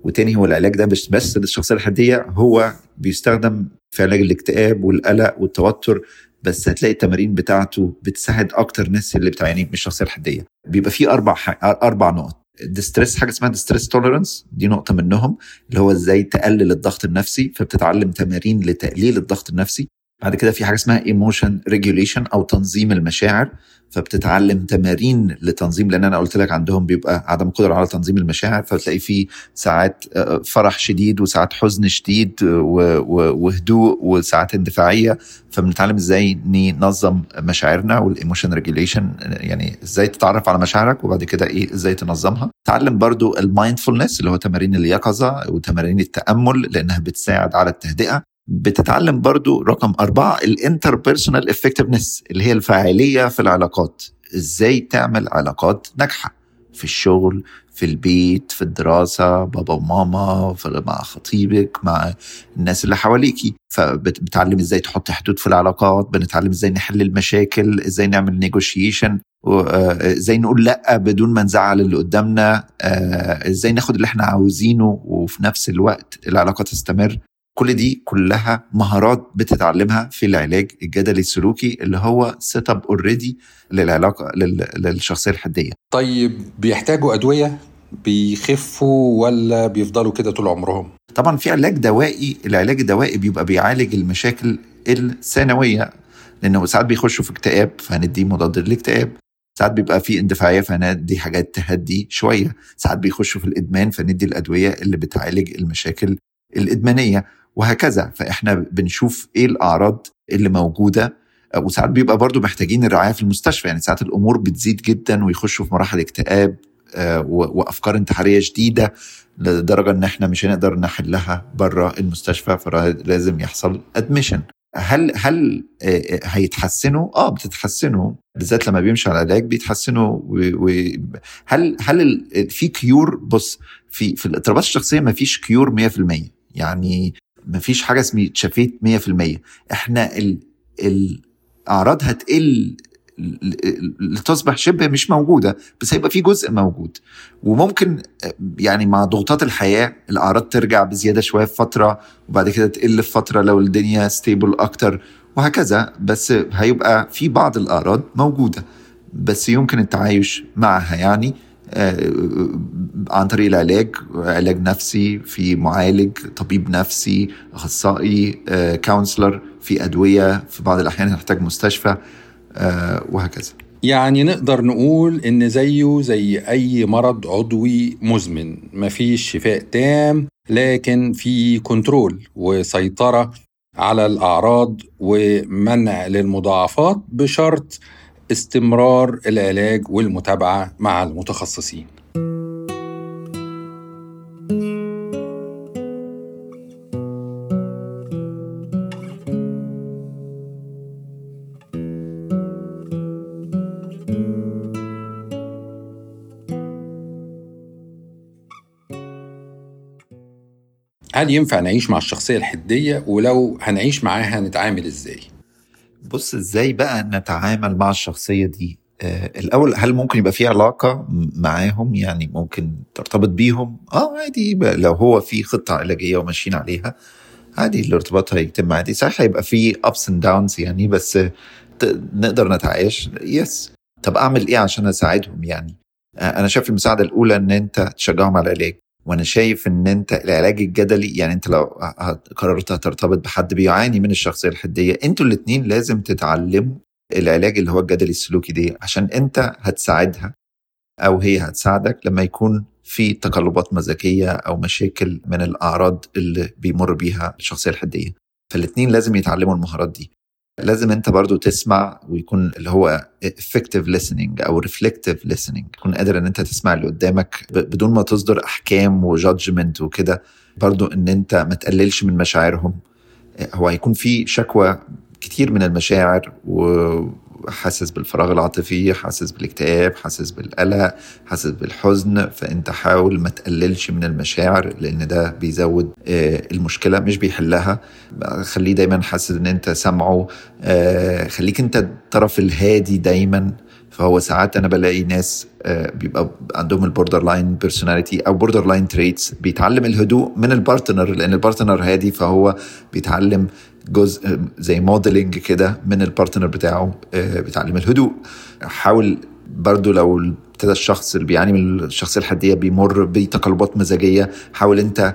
Speaker 2: وتاني هو العلاج ده مش بس للشخصية الحدية هو بيستخدم في علاج الاكتئاب والقلق والتوتر بس هتلاقي التمارين بتاعته بتساعد أكتر ناس اللي بتعاني من الشخصية الحدية. بيبقى فيه أربع. أربع نقط. ال distress حاجة اسمها distress tolerance دي نقطة منهم اللي هو إزاي تقلل الضغط النفسي فبتتعلم تمارين لتقليل الضغط النفسي. بعد كده في حاجة اسمها emotion regulation أو تنظيم المشاعر فبتتعلم تمارين لتنظيم لأن أنا قلت لك عندهم بيبقى عدم قدرة على تنظيم المشاعر فبتلاقي في ساعات آه، فرح شديد وساعات حزن شديد وهدوء وساعات اندفاعية فبنتعلم إزاي ننظم مشاعرنا وال emotion regulation يعني إزاي تتعرف على مشاعرك وبعد كده إيه إزاي تنظمها. تعلم برضو ال mindfulness اللي هو تمارين اليقظة وتمارين التأمل لأنها بتساعد على التهدئة. بتتعلم برضو رقم أربعة ال interpersonal effectiveness اللي هي الفاعلية في العلاقات. إزاي تعمل علاقات ناجحة؟ في الشغل في البيت في الدراسة بابا وماما مع خطيبك مع الناس اللي حواليكي. فبتعلم إزاي تحط حدود في العلاقات بنتعلم إزاي نحل المشاكل إزاي نعمل نيجوشيشن إزاي نقول لأ بدون ما نزعل اللي قدامنا آه، إزاي ناخد اللي إحنا عاوزينه وفي نفس الوقت العلاقة تستمر. كل دي كلها مهارات بتتعلمها في العلاج الجدلي السلوكي اللي هو set up already للعلاقة لل- للشخصية الحدية.
Speaker 1: طيب بيحتاجوا أدوية؟ بيخفوا ولا بيفضلوا كده طول عمرهم؟
Speaker 2: طبعا في علاج دوائي العلاج الدوائي بيبقى بيعالج المشاكل الثانوية لأنه ساعات بيخشوا في اكتئاب فهنديه مضاد للاكتئاب. ساعات بيبقى في اندفاعية فندي حاجات تهدي شوية. ساعات بيخشوا في الإدمان فندي الأدوية اللي بتعالج المشاكل الإدمانية. وهكذا. فإحنا بنشوف إيه الأعراض اللي موجودة. وساعات بيبقى برضو محتاجين الرعاية في المستشفى. يعني ساعات الأمور بتزيد جدا ويخشوا في مراحل اكتئاب آه، وأفكار انتحارية شديدة لدرجة إن إحنا مش هنقدر نحلها بره المستشفى فلازم يحصل admission هل هل آه، آه، هيتحسنوا؟ آه بتتحسنوا. بالذات لما بيمشوا على العلاج بيتحسنوا. هل ال- في cure بص في في الاضطرابات الشخصية ما فيش cure 100% يعني ما فيش حاجة اسمها اتشافيت 100% إحنا ال الاعراض هتقل لتصبح شبه مش موجودة بس هيبقى في جزء موجود. وممكن يعني مع ضغوطات الحياة الأعراض ترجع بزيادة شوية في فترة وبعد كده تقل في فترة لو الدنيا stable أكتر وهكذا. بس هيبقى في بعض الأعراض موجودة بس يمكن التعايش معها يعني. عن طريق العلاج علاج نفسي في معالج طبيب نفسي أخصائي counselor في أدوية في بعض الأحيان هنحتاج مستشفى آه، وهكذا.
Speaker 1: يعني نقدر نقول إن زيه زي أي مرض عضوي مزمن. مفيش شفاء تام لكن في control وسيطرة على الأعراض ومنع للمضاعفات بشرط استمرار العلاج والمتابعة مع المتخصصين هل ينفع نعيش مع الشخصية الحدية ولو هنعيش معاها نتعامل إزاي؟
Speaker 2: بص إزاي بقى نتعامل مع الشخصية دي؟ آه الأول هل ممكن يبقى في علاقة معاهم؟ يعني ممكن ترتبط بيهم؟ آه عادي لو هو في خطة علاجية وماشيين عليها عادي الارتباط هيتم عادي. صحيح هيبقى في ups and downs يعني بس نقدر نتعايش. يس طب أعمل إيه عشان أساعدهم يعني؟ آه، أنا شايف المساعدة الأولى إن أنت تشجعهم على العلاج. وأنا شايف ان انت العلاج الجدلي يعني انت لو قررت هترتبط بحد بيعاني من الشخصية الحدية أنتوا الاثنين لازم تتعلموا العلاج اللي هو الجدلي السلوكي دي عشان انت هتساعدها أو هي هتساعدك لما يكون في تقلبات مزاجية أو مشاكل من الأعراض اللي بيمر بيها الشخصية الحدية. فالاثنين لازم يتعلموا المهارات دي. لازم انت برضو تسمع ويكون اللي هو effective listening أو reflective listening. تكون قادر إن انت تسمع اللي قدامك بدون ما تصدر أحكام وجادجمنت وكده. برضو إن انت ما تقللش من مشاعرهم. هو هيكون في شكوى كتير من المشاعر وحاسس بالفراغ العاطفي حاسس بالاكتئاب حاسس بالقلق حاسس بالحزن فأنت حاول ما تقللش من المشاعر لأن ده بيزود آه، المشكلة مش بيحلها. خليه دايما حاسس إن أنت سامعه آه، خليك أنت الطرف الهادي دايما. فهو ساعات أنا بلاقي ناس آه، بيبقى عندهم ال borderline personality أو borderline traits بيتعلم الهدوء من ال partner لأن ال partner هادي فهو بيتعلم جزء زي modeling كده من ال partner بتاعه آه، بيتعلم الهدوء. حاول برضو لو ابتدى الشخص اللي بيعاني من الشخصية الحدية بيمر بتقلبات مزاجية حاول انت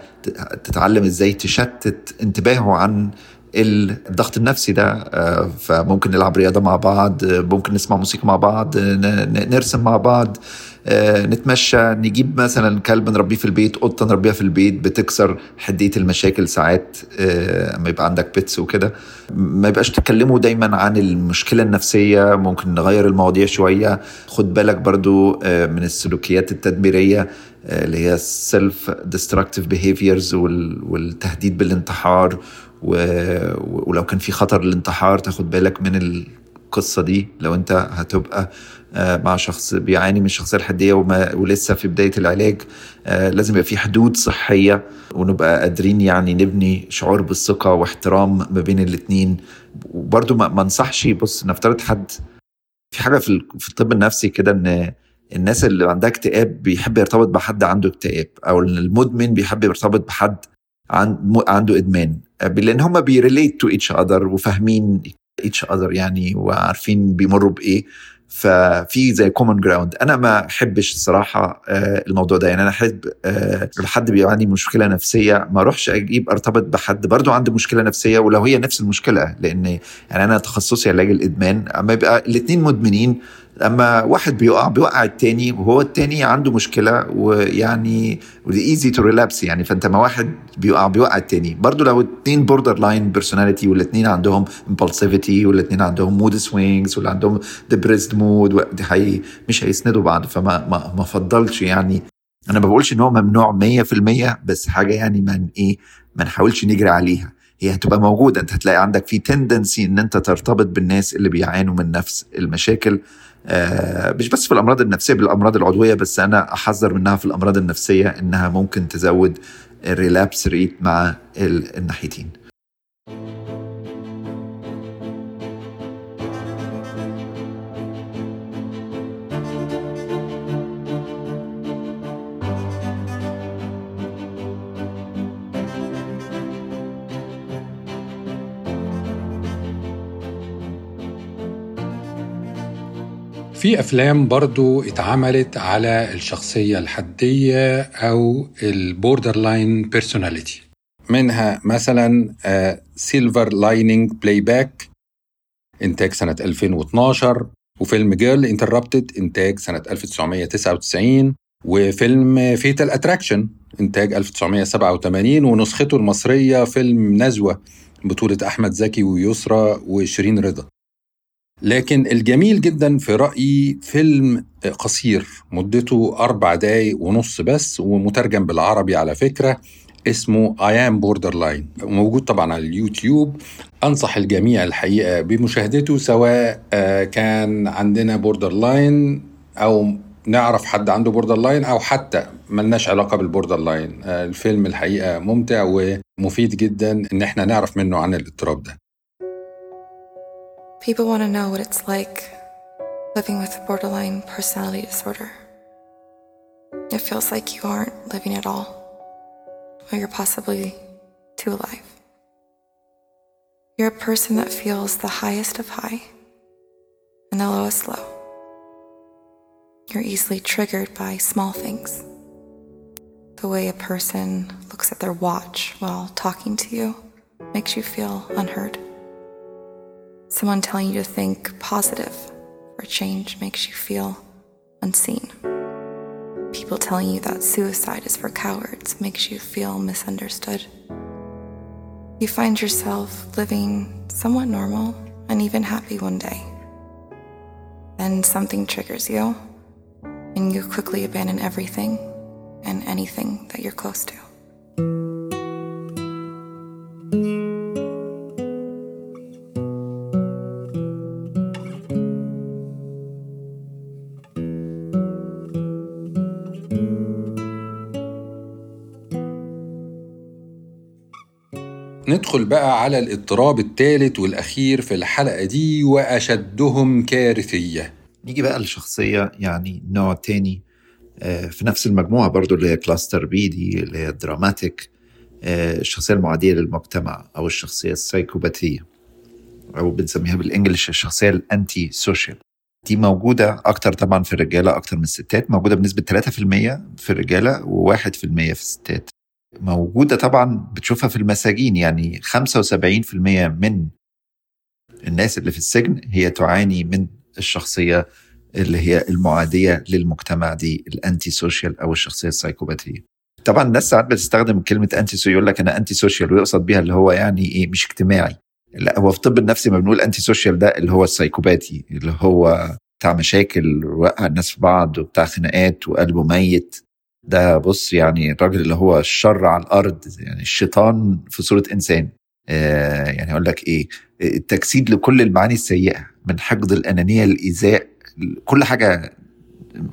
Speaker 2: تتعلم إزاي تشتت انتباهه عن الضغط النفسي ده. آه، فممكن نلعب رياضة مع بعض ممكن نسمع موسيقى مع بعض نرسم مع بعض. نتمشى نجيب مثلا كلب نربيه في البيت قطة نربيها في البيت بتكسر حدية المشاكل ساعات آه، أما يبقى عندك pets وكده. ما يبقاش تتكلموا دايما عن المشكلة النفسية ممكن نغير المواضيع شوية. خد بالك برضو آه، من السلوكيات التدميرية آه، اللي هي السيلف behaviors وال- والتهديد بالانتحار ولو كان في خطر الانتحار تاخد بالك من القصة دي. لو انت هتبقى آه، مع شخص بيعاني من الشخصية الحدية وما ولسه في بداية العلاج. آه، لازم يبقى في حدود صحية ونبقى قادرين يعني نبني شعور بالثقة واحترام ما بين الاتنين. وبرضو ما انصحش بص نفترض حد في حاجة في ال- في الطب النفسي كده إن الناس اللي عندها اكتئاب بيحب يرتبط بحد عنده اكتئاب أو المدمن بيحب يرتبط بحد عنده إدمان. لأن هم بي relate to each other وفاهمين each other يعني وعارفين بيمروا بإيه. ففي زي common ground أنا ما أحبش الصراحة آه، الموضوع ده. يعني أنا أحب آه، لو حد بيعاني من مشكلة نفسية ما أروحش أجيب أرتبط بحد برضو عنده مشكلة نفسية ولو هي نفس المشكلة. لأن يعني أنا تخصصي علاج الإدمان أما يبقى الاثنين مدمنين اما واحد بيقع بيوقع التاني وهو التاني عنده مشكلة ويعني easy to relapse يعني فأنت ما واحد بيقع بيوقع التاني. برضو لو اتنين borderline personality والاتنين عندهم impulsivity والاتنين عندهم mood swings واللي عندهم depressed mood حي مش هيسندوا بعض فما ما ما فضلش يعني. أنا ما بقولش إن هو ممنوع 100% بس حاجة يعني من إيه ما نحاولش نجري عليها. هي هتبقى موجودة أنت هتلاقي عندك في تندنسي إن أنت ترتبط بالناس اللي بيعانوا من نفس المشاكل. مش بس في الأمراض النفسية بالأمراض العضوية بس أنا أحذر منها في الأمراض النفسية إنها ممكن تزود الريلابس ريت مع الناحيتين.
Speaker 1: في أفلام برضو اتعملت على الشخصية الحدية أو ال borderline personality منها مثلا Silver Linings Playbook إنتاج سنة 2012 وفيلم Girl, Interrupted إنتاج سنة 1999 وفيلم Fatal Attraction إنتاج 1987 ونسخته المصرية فيلم نزوة بطولة أحمد زكي ويسرى وشيرين رضا. لكن الجميل جدا في رأيي فيلم قصير مدته أربع دقايق ونص بس ومترجم بالعربي على فكرة اسمه I am borderline. موجود طبعا على اليوتيوب. أنصح الجميع الحقيقة بمشاهدته سواء كان عندنا borderline أو نعرف حد عنده borderline أو حتى ملناش علاقة بال borderline الفيلم الحقيقة ممتع ومفيد جدا إن إحنا نعرف منه عن الاضطراب ده.
Speaker 8: People want to know what it's like living with borderline personality disorder. It feels like you aren't living at all, or you're possibly too alive. You're a person that feels the highest of high and the lowest low. You're easily triggered by small things. The way a person looks at their watch while talking to you makes you feel unheard. Someone telling you to think positive for change makes you feel unseen. People telling you that suicide is for cowards makes you feel misunderstood. You find yourself living somewhat normal and even happy one day. Then something triggers you, and you quickly abandon everything and anything that you're close to.
Speaker 1: ندخل بقى على الاضطراب الثالث والأخير في الحلقة دي وأشدهم كارثية.
Speaker 2: نيجي بقى لشخصية يعني نوع تاني في نفس المجموعة برضو اللي هي cluster B دي اللي هي dramatic الشخصية المعادية للمجتمع أو الشخصية السايكوباتية أو بنسميها بال English الشخصية ال antisocial دي موجودة أكتر طبعا في الرجالة أكتر من الستات موجودة بنسبة 3% في الرجالة و1% في الستات. موجودة طبعا بتشوفها في المساجين يعني 75% من الناس اللي في السجن هي تعاني من الشخصية اللي هي المعادية للمجتمع دي ال antisocial أو الشخصية السايكوباتية. طبعا الناس ساعات بتستخدم كلمة antisocial يقول لك أنا antisocial ويقصد بيها اللي هو يعني إيه مش اجتماعي. لا هو في الطب النفسي ما بنقول antisocial ده اللي هو السايكوباتي اللي هو بتاع مشاكل ووقع الناس في بعض وبتاع خناقات وقلبه ميت. ده بص يعني الراجل اللي هو الشر على الأرض يعني الشيطان في صورة إنسان. آه يعني أقول لك إيه التجسيد لكل المعاني السيئة من حقد الأنانية الإيذاء كل حاجة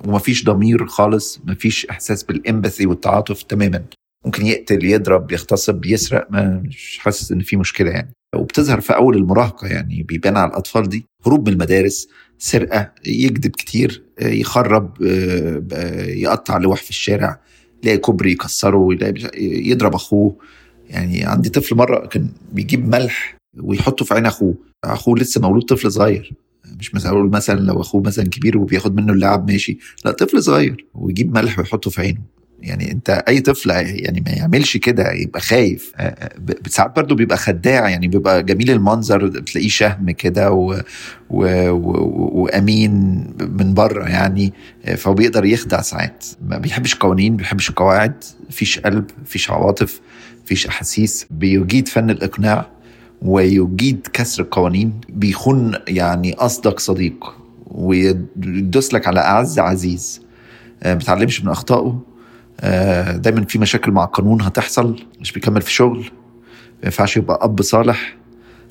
Speaker 2: ومفيش ضمير خالص مفيش إحساس بالإمباثي والتعاطف تماما. ممكن يقتل يضرب يغتصب يسرق ما مش حاسس إن في مشكلة يعني. وبتظهر في أول المراهقة يعني بيبان على الأطفال دي. هروب من المدارس سرقة يكذب كتير يخرب يقطع لوح في الشارع يلاقي كوبري يكسره يضرب أخوه. يعني عندي طفل مرة كان بيجيب ملح ويحطه في عين أخوه. أخوه لسه مولود طفل صغير. مش مثلا مثلا لو أخوه مثلا كبير وبياخد منه اللعب ماشي. لا طفل صغير ويجيب ملح ويحطه في عينه. يعني انت اي طفل يعني ما يعملش كده يبقى خايف. آه، آه، ساعات برضو بيبقى خداع يعني بيبقى جميل المنظر بتلاقيه شهم كده و... و... و... وأمين من بره يعني آه، فهو بيقدر يخدع ساعات. ما بيحبش قوانين ما بيحبش قواعد مفيش قلب مفيش عواطف مفيش أحاسيس. بيجيد فن الإقناع ويجيد كسر القوانين بيخون يعني أصدق صديق ويدوس لك على أعز عزيز. ما بيتعلمش من أخطائه. دايما في مشاكل مع القانون هتحصل مش بيكمل في شغل ما ينفعش يبقى أب صالح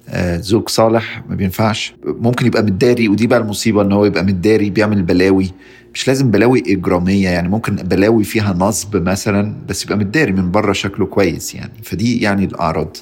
Speaker 2: آه، زوج صالح ما بينفعش. ممكن يبقى متداري ودي بقى المصيبة إن هو يبقى متداري بيعمل بلاوي. مش لازم بلاوي إجرامية يعني ممكن بلاوي فيها نصب مثلا بس يبقى متداري من بره شكله كويس يعني. فدي يعني الأعراض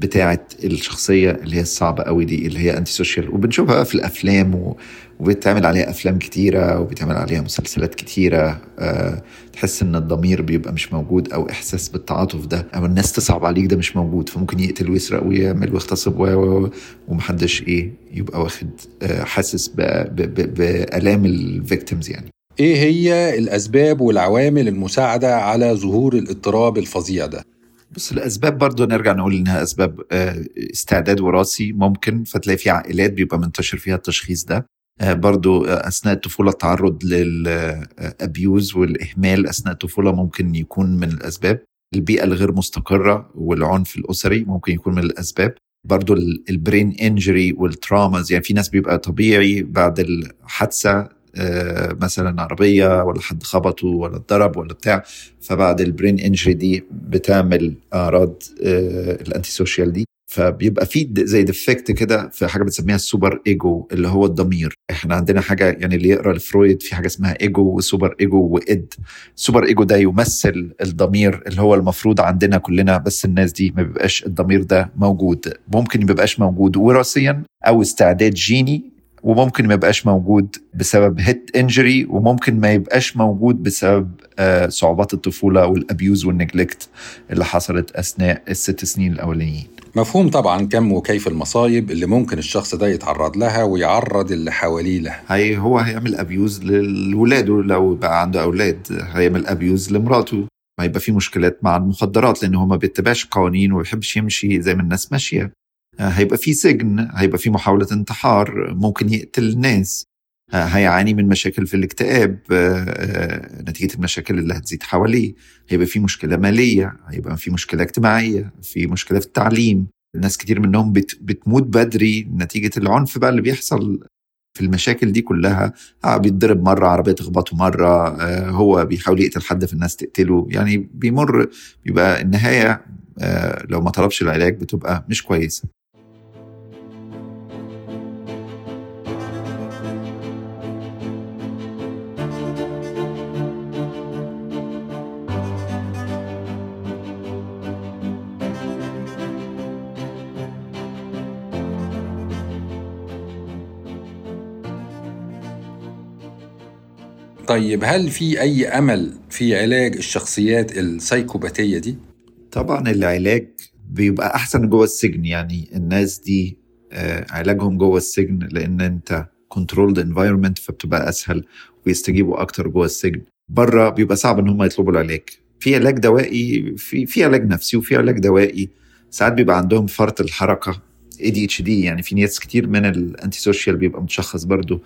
Speaker 2: بتاعة الشخصية اللي هي الصعبة قوي دي اللي هي antisocial وبنشوفها في الأفلام و... وبيتعمل عليها أفلام كتيرة وبيتعمل عليها مسلسلات كتيرة أه تحس إن الضمير بيبقى مش موجود أو إحساس بالتعاطف ده أو الناس تصعب عليك ده مش موجود فممكن يقتل ويسرق ويعمل ويغتصب و ومحدش إيه يبقى واخد آه، حاسس بآلام ال victims يعني.
Speaker 1: إيه هي الأسباب والعوامل المساعدة على ظهور الاضطراب الفظيع ده؟
Speaker 2: بس الأسباب برضو نرجع نقول إنها أسباب آه، استعداد وراثي ممكن فتلاقي في عائلات بيبقى منتشر فيها التشخيص ده. آه، برضو آه، أثناء الطفوله التعرض لل abuse والإهمال أثناء الطفوله ممكن يكون من الأسباب. البيئة الغير مستقرة والعنف الأسري ممكن يكون من الأسباب. برضو ال- ال brain injury وال traumas يعني في ناس بيبقى طبيعي بعد الحادثة آه، مثلا عربية ولا حد خبطه ولا اتضرب ولا بتاع فبعد ال brain injury دي بتعمل أعراض آه، ال antisocial دي. فبيبقى في زي defect كده في حاجة بنسميها ال superego اللي هو الضمير. إحنا عندنا حاجة يعني اللي يقرأ لفرويد في حاجة اسمها ego و superego و id ال superego ده يمثل الضمير اللي هو المفروض عندنا كلنا بس الناس دي ما بيبقاش الضمير ده موجود. ممكن ما يبقاش موجود. وراثيا أو استعداد جيني وممكن ما يبقاش موجود بسبب head injury وممكن ما يبقاش موجود بسبب آه، صعوبات الطفولة وال abuse وال neglect اللي حصلت أثناء الست سنين الأولانيين.
Speaker 1: مفهوم طبعا كم وكيف المصايب اللي ممكن الشخص ده يتعرض لها ويعرض اللي حواليه لها.
Speaker 2: هي هو هيعمل abuse لولاده لو بقى عنده أولاد هيعمل abuse لمراته. هيبقى في مشكلات مع المخدرات لأن هو ما بيتبعش قوانين وما بيحبش يمشي زي ما الناس ماشية. هيبقى في سجن هيبقى في محاولة انتحار ممكن يقتل الناس آه، هيعاني من مشاكل في الاكتئاب آه، آه، نتيجة المشاكل اللي هتزيد حواليه. هيبقى في مشكلة مالية هيبقى في مشكلة اجتماعية في مشكلة في التعليم. ناس كتير منهم بت بتموت بدري. نتيجة العنف بقى اللي بيحصل في المشاكل دي كلها. آه بيتضرب مرة عربية تخبطه مرة. آه هو بيحاول يقتل حد في الناس تقتله. يعني بيمر بيبقى النهاية آه لو ما طلبش العلاج بتبقى مش كويسة.
Speaker 1: طيب هل في أي أمل في علاج الشخصيات السايكوباتية دي؟
Speaker 2: طبعا العلاج بيبقى أحسن جوه السجن يعني الناس دي آه، علاجهم جوه السجن لأن أنت controlled environment فبتبقى أسهل ويستجيبوا أكتر جوه السجن. بره بيبقى صعب إن هم يطلبوا العلاج. في علاج دوائي في في علاج نفسي وفي علاج دوائي. ساعات بيبقى عندهم فرط الحركة ADHD يعني في ناس كتير من ال antisocial بيبقى متشخص برضو.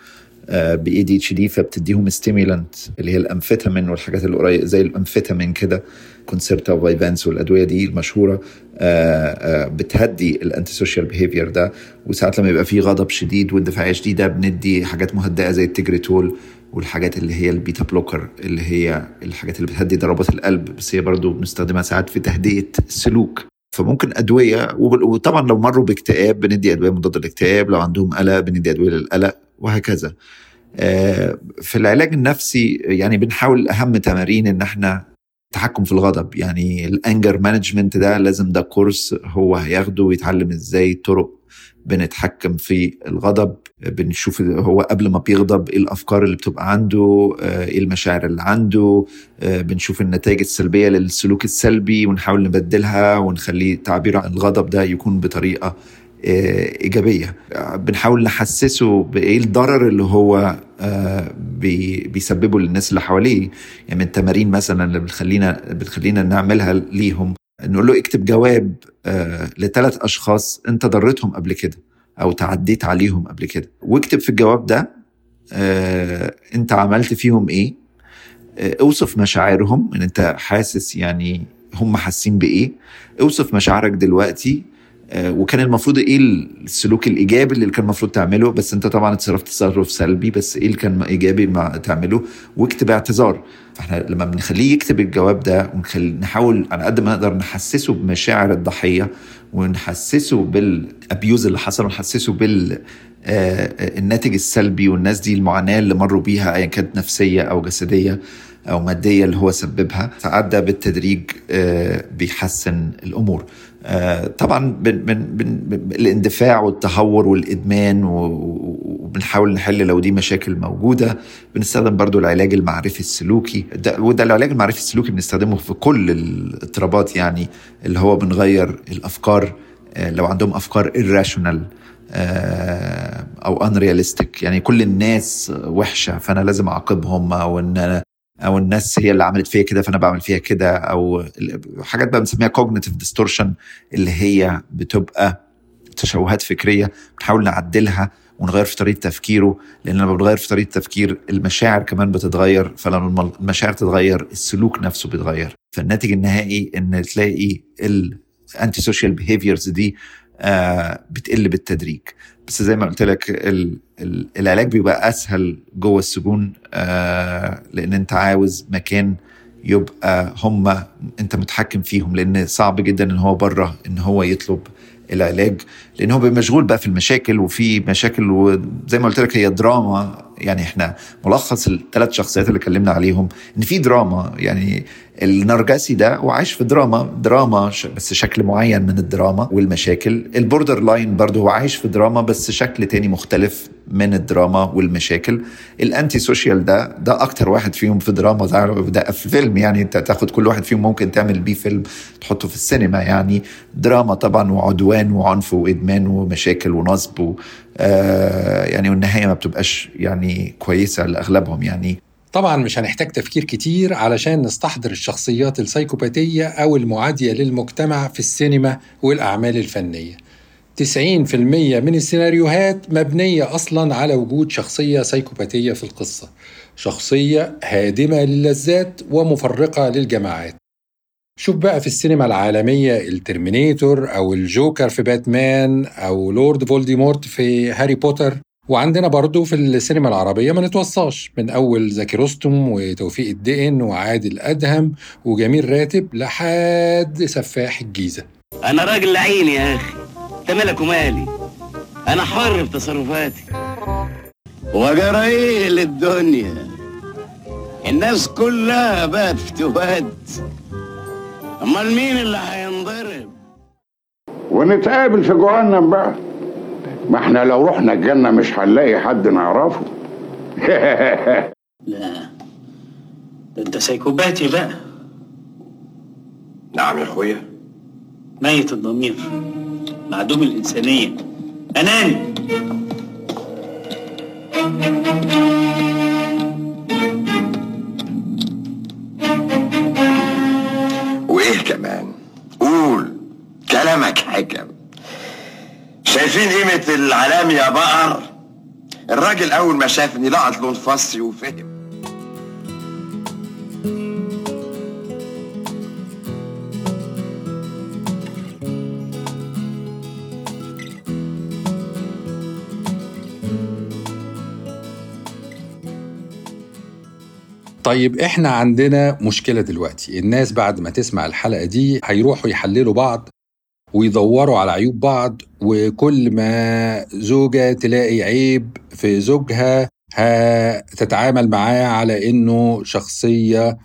Speaker 2: ب ADHD فبتديهم stimulant اللي هي الامفيتامين والحاجات اللي قريب زي الامفيتامين كده Concerta و Vyvanse والأدوية دي المشهورة آه، آه، بتهدي ال antisocial behavior ده. وساعات لما يبقى في غضب شديد واندفاعيه شديده بندي حاجات مهدئة زي ال Tegretol والحاجات اللي هي ال beta blocker اللي هي الحاجات اللي بتهدي ضربات القلب. بس هي برضو بنستخدمها ساعات في تهدئة السلوك فممكن أدوية وطبعا لو مروا باكتئاب بندي أدوية مضادة للاكتئاب لو عندهم قلق بندي أدوية للقلق. وهكذا. آه، في العلاج النفسي يعني بنحاول أهم تمارين إن إحنا تحكم في الغضب. يعني ال anger management ده لازم ده course هو هياخده ويتعلم إزاي طرق بنتحكم في الغضب. بنشوف هو قبل ما بيغضب إيه الأفكار اللي بتبقى عنده آه، إيه المشاعر اللي عنده آه، بنشوف النتائج السلبية للسلوك السلبي ونحاول نبدلها ونخليه تعبير عن الغضب ده يكون بطريقة إيجابية. آه، بنحاول نحسسه بإيه الضرر اللي هو آه، بي بيسببه للناس اللي حواليه. يعني من التمارين مثلا اللي بتخلينا بتخلينا نعملها ليهم نقول له اكتب جواب آه لثلاث أشخاص أنت ضرتهم قبل كده أو تعديت عليهم قبل كده. واكتب في الجواب ده أنت عملت فيهم إيه؟ أوصف مشاعرهم. ان أنت حاسس يعني هم حاسين بإيه؟ أوصف مشاعرك دلوقتي وكان المفروض إيه السلوك الايجابي اللي كان المفروض تعمله بس انت طبعا اتصرفت تصرف سلبي بس إيه اللي كان ايجابي ما تعمله؟ واكتب اعتذار. إحنا لما بنخليه يكتب الجواب ده ونحاول على قد ما نقدر نحسسه بمشاعر الضحية ونحسسه بالأبيوز اللي حصل ونحسسه بال آه، الناتج السلبي والناس دي المعاناة اللي مروا بيها ايا كانت نفسية أو جسدية أو مادية اللي هو سببها. ساعات بالتدريج آه، بيحسن الأمور. آه، طبعا من من الاندفاع والتهور والإدمان وبنحاول نحل لو دي مشاكل موجودة. بنستخدم برضو العلاج المعرفي السلوكي. ده وده العلاج المعرفي السلوكي بنستخدمه في كل الاضطرابات يعني اللي هو بنغير الأفكار آه، لو عندهم أفكار irrational أو unrealistic. يعني كل الناس وحشة فأنا لازم أعاقبهم أو إن أنا أو الناس هي اللي عملت فيا كده فأنا بعمل فيها كده أو حاجات بقى بنسميها cognitive distortion اللي هي بتبقى تشوهات فكرية بنحاول نعدلها ونغير في طريقة تفكيره لأن لما بنغير في طريقة تفكير المشاعر كمان بتتغير فلما المشاعر تتغير السلوك نفسه بيتغير. فالناتج النهائي إن تلاقي ال antisocial behaviors دي آه بتقل بالتدريج. بس زي ما قلت لك العلاج بيبقى أسهل جوه السجون آه لأن أنت عاوز مكان يبقى هم أنت متحكم فيهم لأن صعب جدا إن هو بره إن هو يطلب العلاج لأن هو مشغول بقى في المشاكل وفي مشاكل وزي ما قلت لك هي دراما. يعني إحنا ملخص الثلاث شخصيات اللي اتكلمنا عليهم إن في دراما. يعني النرجسي ده هو عايش في دراما دراما بس شكل معين من الدراما والمشاكل. ال borderline برضه هو عايش في دراما بس شكل تاني مختلف من الدراما والمشاكل. ال antisocial ده ده أكتر واحد فيهم في دراما ده في فيلم يعني أنت تاخد كل واحد فيهم ممكن تعمل بيه فيلم تحطه في السينما يعني. دراما طبعا وعدوان وعنف وإدمان ومشاكل ونصب و آه يعني والنهاية ما بتبقاش يعني كويسة لأغلبهم يعني.
Speaker 1: طبعا مش هنحتاج تفكير كتير علشان نستحضر الشخصيات السايكوباتية أو المعادية للمجتمع في السينما والأعمال الفنية. 90% من السيناريوهات مبنية أصلا على وجود شخصية سايكوباتية في القصة شخصية هادمة للذات ومفرقة للجماعات. شوف بقى في السينما العالمية الترمينيتور أو الجوكر في باتمان أو لورد فولديمورت في هاري بوتر. وعندنا برضو في السينما العربية ما نتوصاش. من أول زكي رستم وتوفيق الدقن وعادل أدهم وجميل راتب لحد سفاح الجيزة.
Speaker 9: أنا راجل لعين يا أخي. أنت مالك ومالي. أنا حر في تصرفاتي. وجرى إيه للدنيا الناس كلها بقت في تبات أمال مين اللي هينضرب؟
Speaker 10: ونتقابل في جهنم بقى. ما إحنا لو رحنا الجنة مش هنلاقي حد نعرفه. *laughs*
Speaker 9: لا. ده انت سايكوباتي بقى.
Speaker 10: نعم يا اخويا.
Speaker 9: ميت الضمير. معدوم الإنسانية. أناني!
Speaker 10: وإيه كمان؟ قول. كلامك حكم. شايفين قيمة العلام يا بقر؟ الراجل أول ما شافني لقط لون فصي وفهم.
Speaker 1: طيب إحنا عندنا مشكلة دلوقتي. الناس بعد ما تسمع الحلقة دي هيروحوا يحللوا بعض ويدوروا على عيوب بعض وكل ما زوجة تلاقي عيب في زوجها هتتعامل معاه على إنه شخصية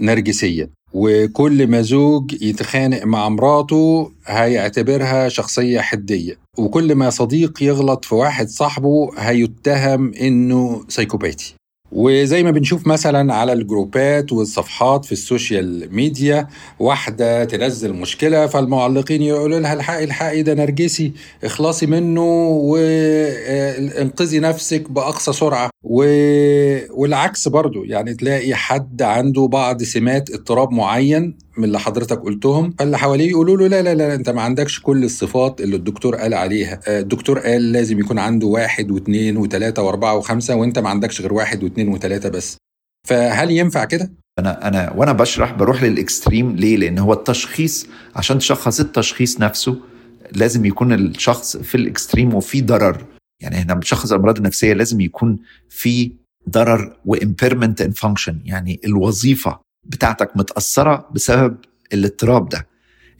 Speaker 1: نرجسية. وكل ما زوج يتخانق مع مراته هيعتبرها شخصية حدية. وكل ما صديق يغلط في واحد صاحبه هيتهم إنه سايكوباتي. وزي ما بنشوف مثلا على الجروبات والصفحات في السوشيال ميديا واحدة تنزل مشكلة فالمعلقين يقولوا لها الحقي الحقي ده نرجسي اخلصي منه وانقذي نفسك بأقصى سرعة. و... والعكس برضو يعني تلاقي حد عنده بعض سمات اضطراب معين من اللي حضرتك قلتهم فاللي حواليه يقولوا له لا لا لا انت ما عندكش كل الصفات اللي الدكتور قال عليها الدكتور قال لازم يكون عنده واحد واثنين وثلاثة واربعة وخمسة وانت ما عندكش غير واحد واثنين وثلاثة بس فهل ينفع كده؟
Speaker 2: أنا أنا وأنا بشرح بروح لل extreme ليه؟ لأن هو التشخيص عشان تشخص التشخيص نفسه لازم يكون الشخص في ال extreme وفي ضرر يعني إحنا بنشخص الأمراض النفسية لازم يكون في ضرر و impairment in function يعني الوظيفة بتاعتك متأثرة بسبب الاضطراب ده.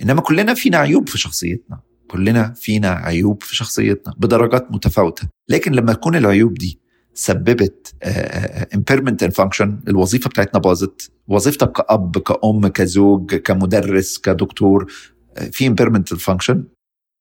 Speaker 2: إنما كلنا فينا عيوب في شخصيتنا. كلنا فينا عيوب في شخصيتنا بدرجات متفاوتة. لكن لما تكون العيوب دي سببت impairment in function الوظيفة بتاعتنا باظت وظيفتك كأب كأم كزوج كمدرس كدكتور في impairment function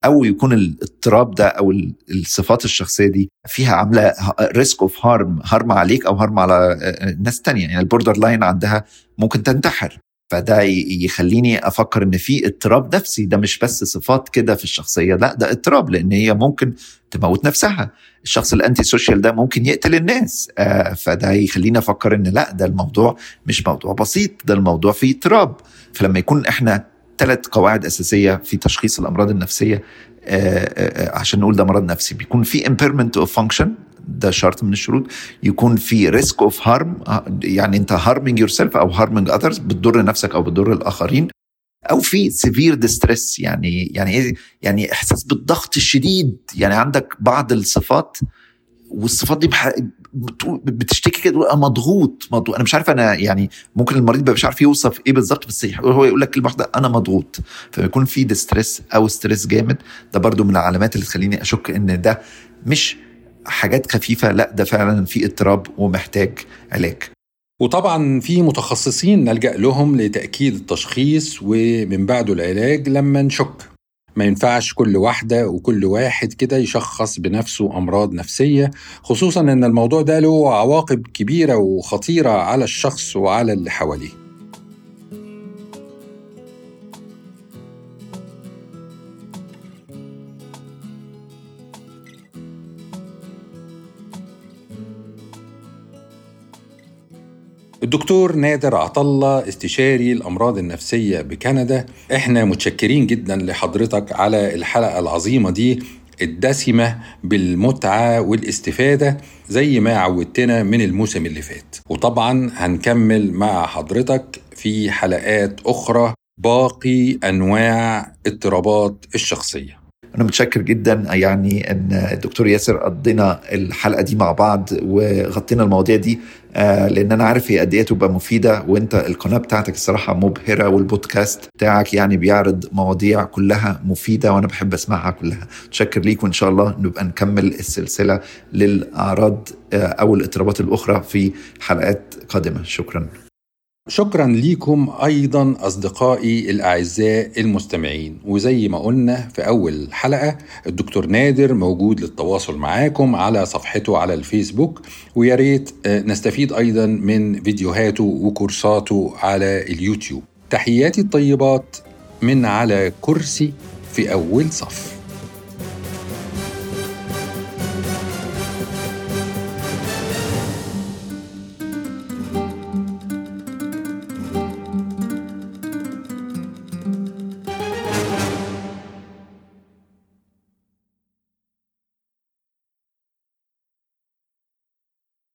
Speaker 2: أو يكون الاضطراب ده أو الصفات الشخصية دي فيها عاملة risk of harm harm عليك أو harm على ناس تانية. يعني ال borderline عندها ممكن تنتحر. فده يخليني أفكر إن في اضطراب نفسي. ده مش بس صفات كده في الشخصية لا ده اضطراب لأن هي ممكن تموت نفسها. الشخص ال antisocial ده ممكن يقتل الناس. آه فده يخليني أفكر إن لا ده الموضوع مش موضوع بسيط ده الموضوع فيه اضطراب. فلما يكون إحنا ثلاث قواعد أساسية في تشخيص الأمراض النفسية آآ آآ عشان نقول ده مرض نفسي بيكون في impairment of function ده شرط من الشروط يكون في risk of harm يعني انت harming yourself أو harming others بتضر نفسك أو بتضر الآخرين أو في severe distress يعني يعني إيه يعني إحساس بالضغط الشديد يعني عندك بعض الصفات والصفات دي. بتشتكي كده مضغوط مضغوط أنا مش عارف أنا يعني ممكن المريض مش عارف يوصف إيه بالظبط بس هو يقول لك كلمة واحدة أنا مضغوط فيكون في distress أو stress جامد ده برضو من العلامات اللي تخليني أشك إن ده مش حاجات خفيفة لا ده فعلا في اضطراب ومحتاج علاج.
Speaker 1: وطبعا في متخصصين نلجأ لهم لتأكيد التشخيص ومن بعده العلاج لما نشك. ما ينفعش كل واحدة وكل واحد كده يشخص بنفسه أمراض نفسية خصوصا أن الموضوع ده له عواقب كبيرة وخطيرة على الشخص وعلى اللي حواليه. الدكتور نادر عطلة استشاري الأمراض النفسية بكندا. إحنا متشكرين جدا لحضرتك على الحلقة العظيمة دي الدسمة بالمتعة والاستفادة زي ما عودتنا من الموسم اللي فات. وطبعا هنكمل مع حضرتك في حلقات أخرى باقي أنواع اضطرابات الشخصية.
Speaker 2: أنا متشكر جدا يعني إن الدكتور ياسر قضينا الحلقة دي مع بعض وغطينا المواضيع دي آه لأن أنا عارف هي قد إيه تبقى مفيدة وأنت القناة بتاعتك الصراحة مبهرة والبودكاست بتاعك يعني بيعرض مواضيع كلها مفيدة وأنا بحب أسمعها كلها. متشكر ليك وإن شاء الله نبقى نكمل السلسلة للأعراض آه أو الإضطرابات الأخرى في حلقات قادمة. شكرا.
Speaker 1: شكرا ليكم أيضا أصدقائي الأعزاء المستمعين. وزي ما قلنا في أول حلقة الدكتور نادر موجود للتواصل معاكم على صفحته على الفيسبوك. ويا ريت نستفيد أيضا من فيديوهاته وكورساته على اليوتيوب. تحياتي الطيبات من على كرسي في أول صف.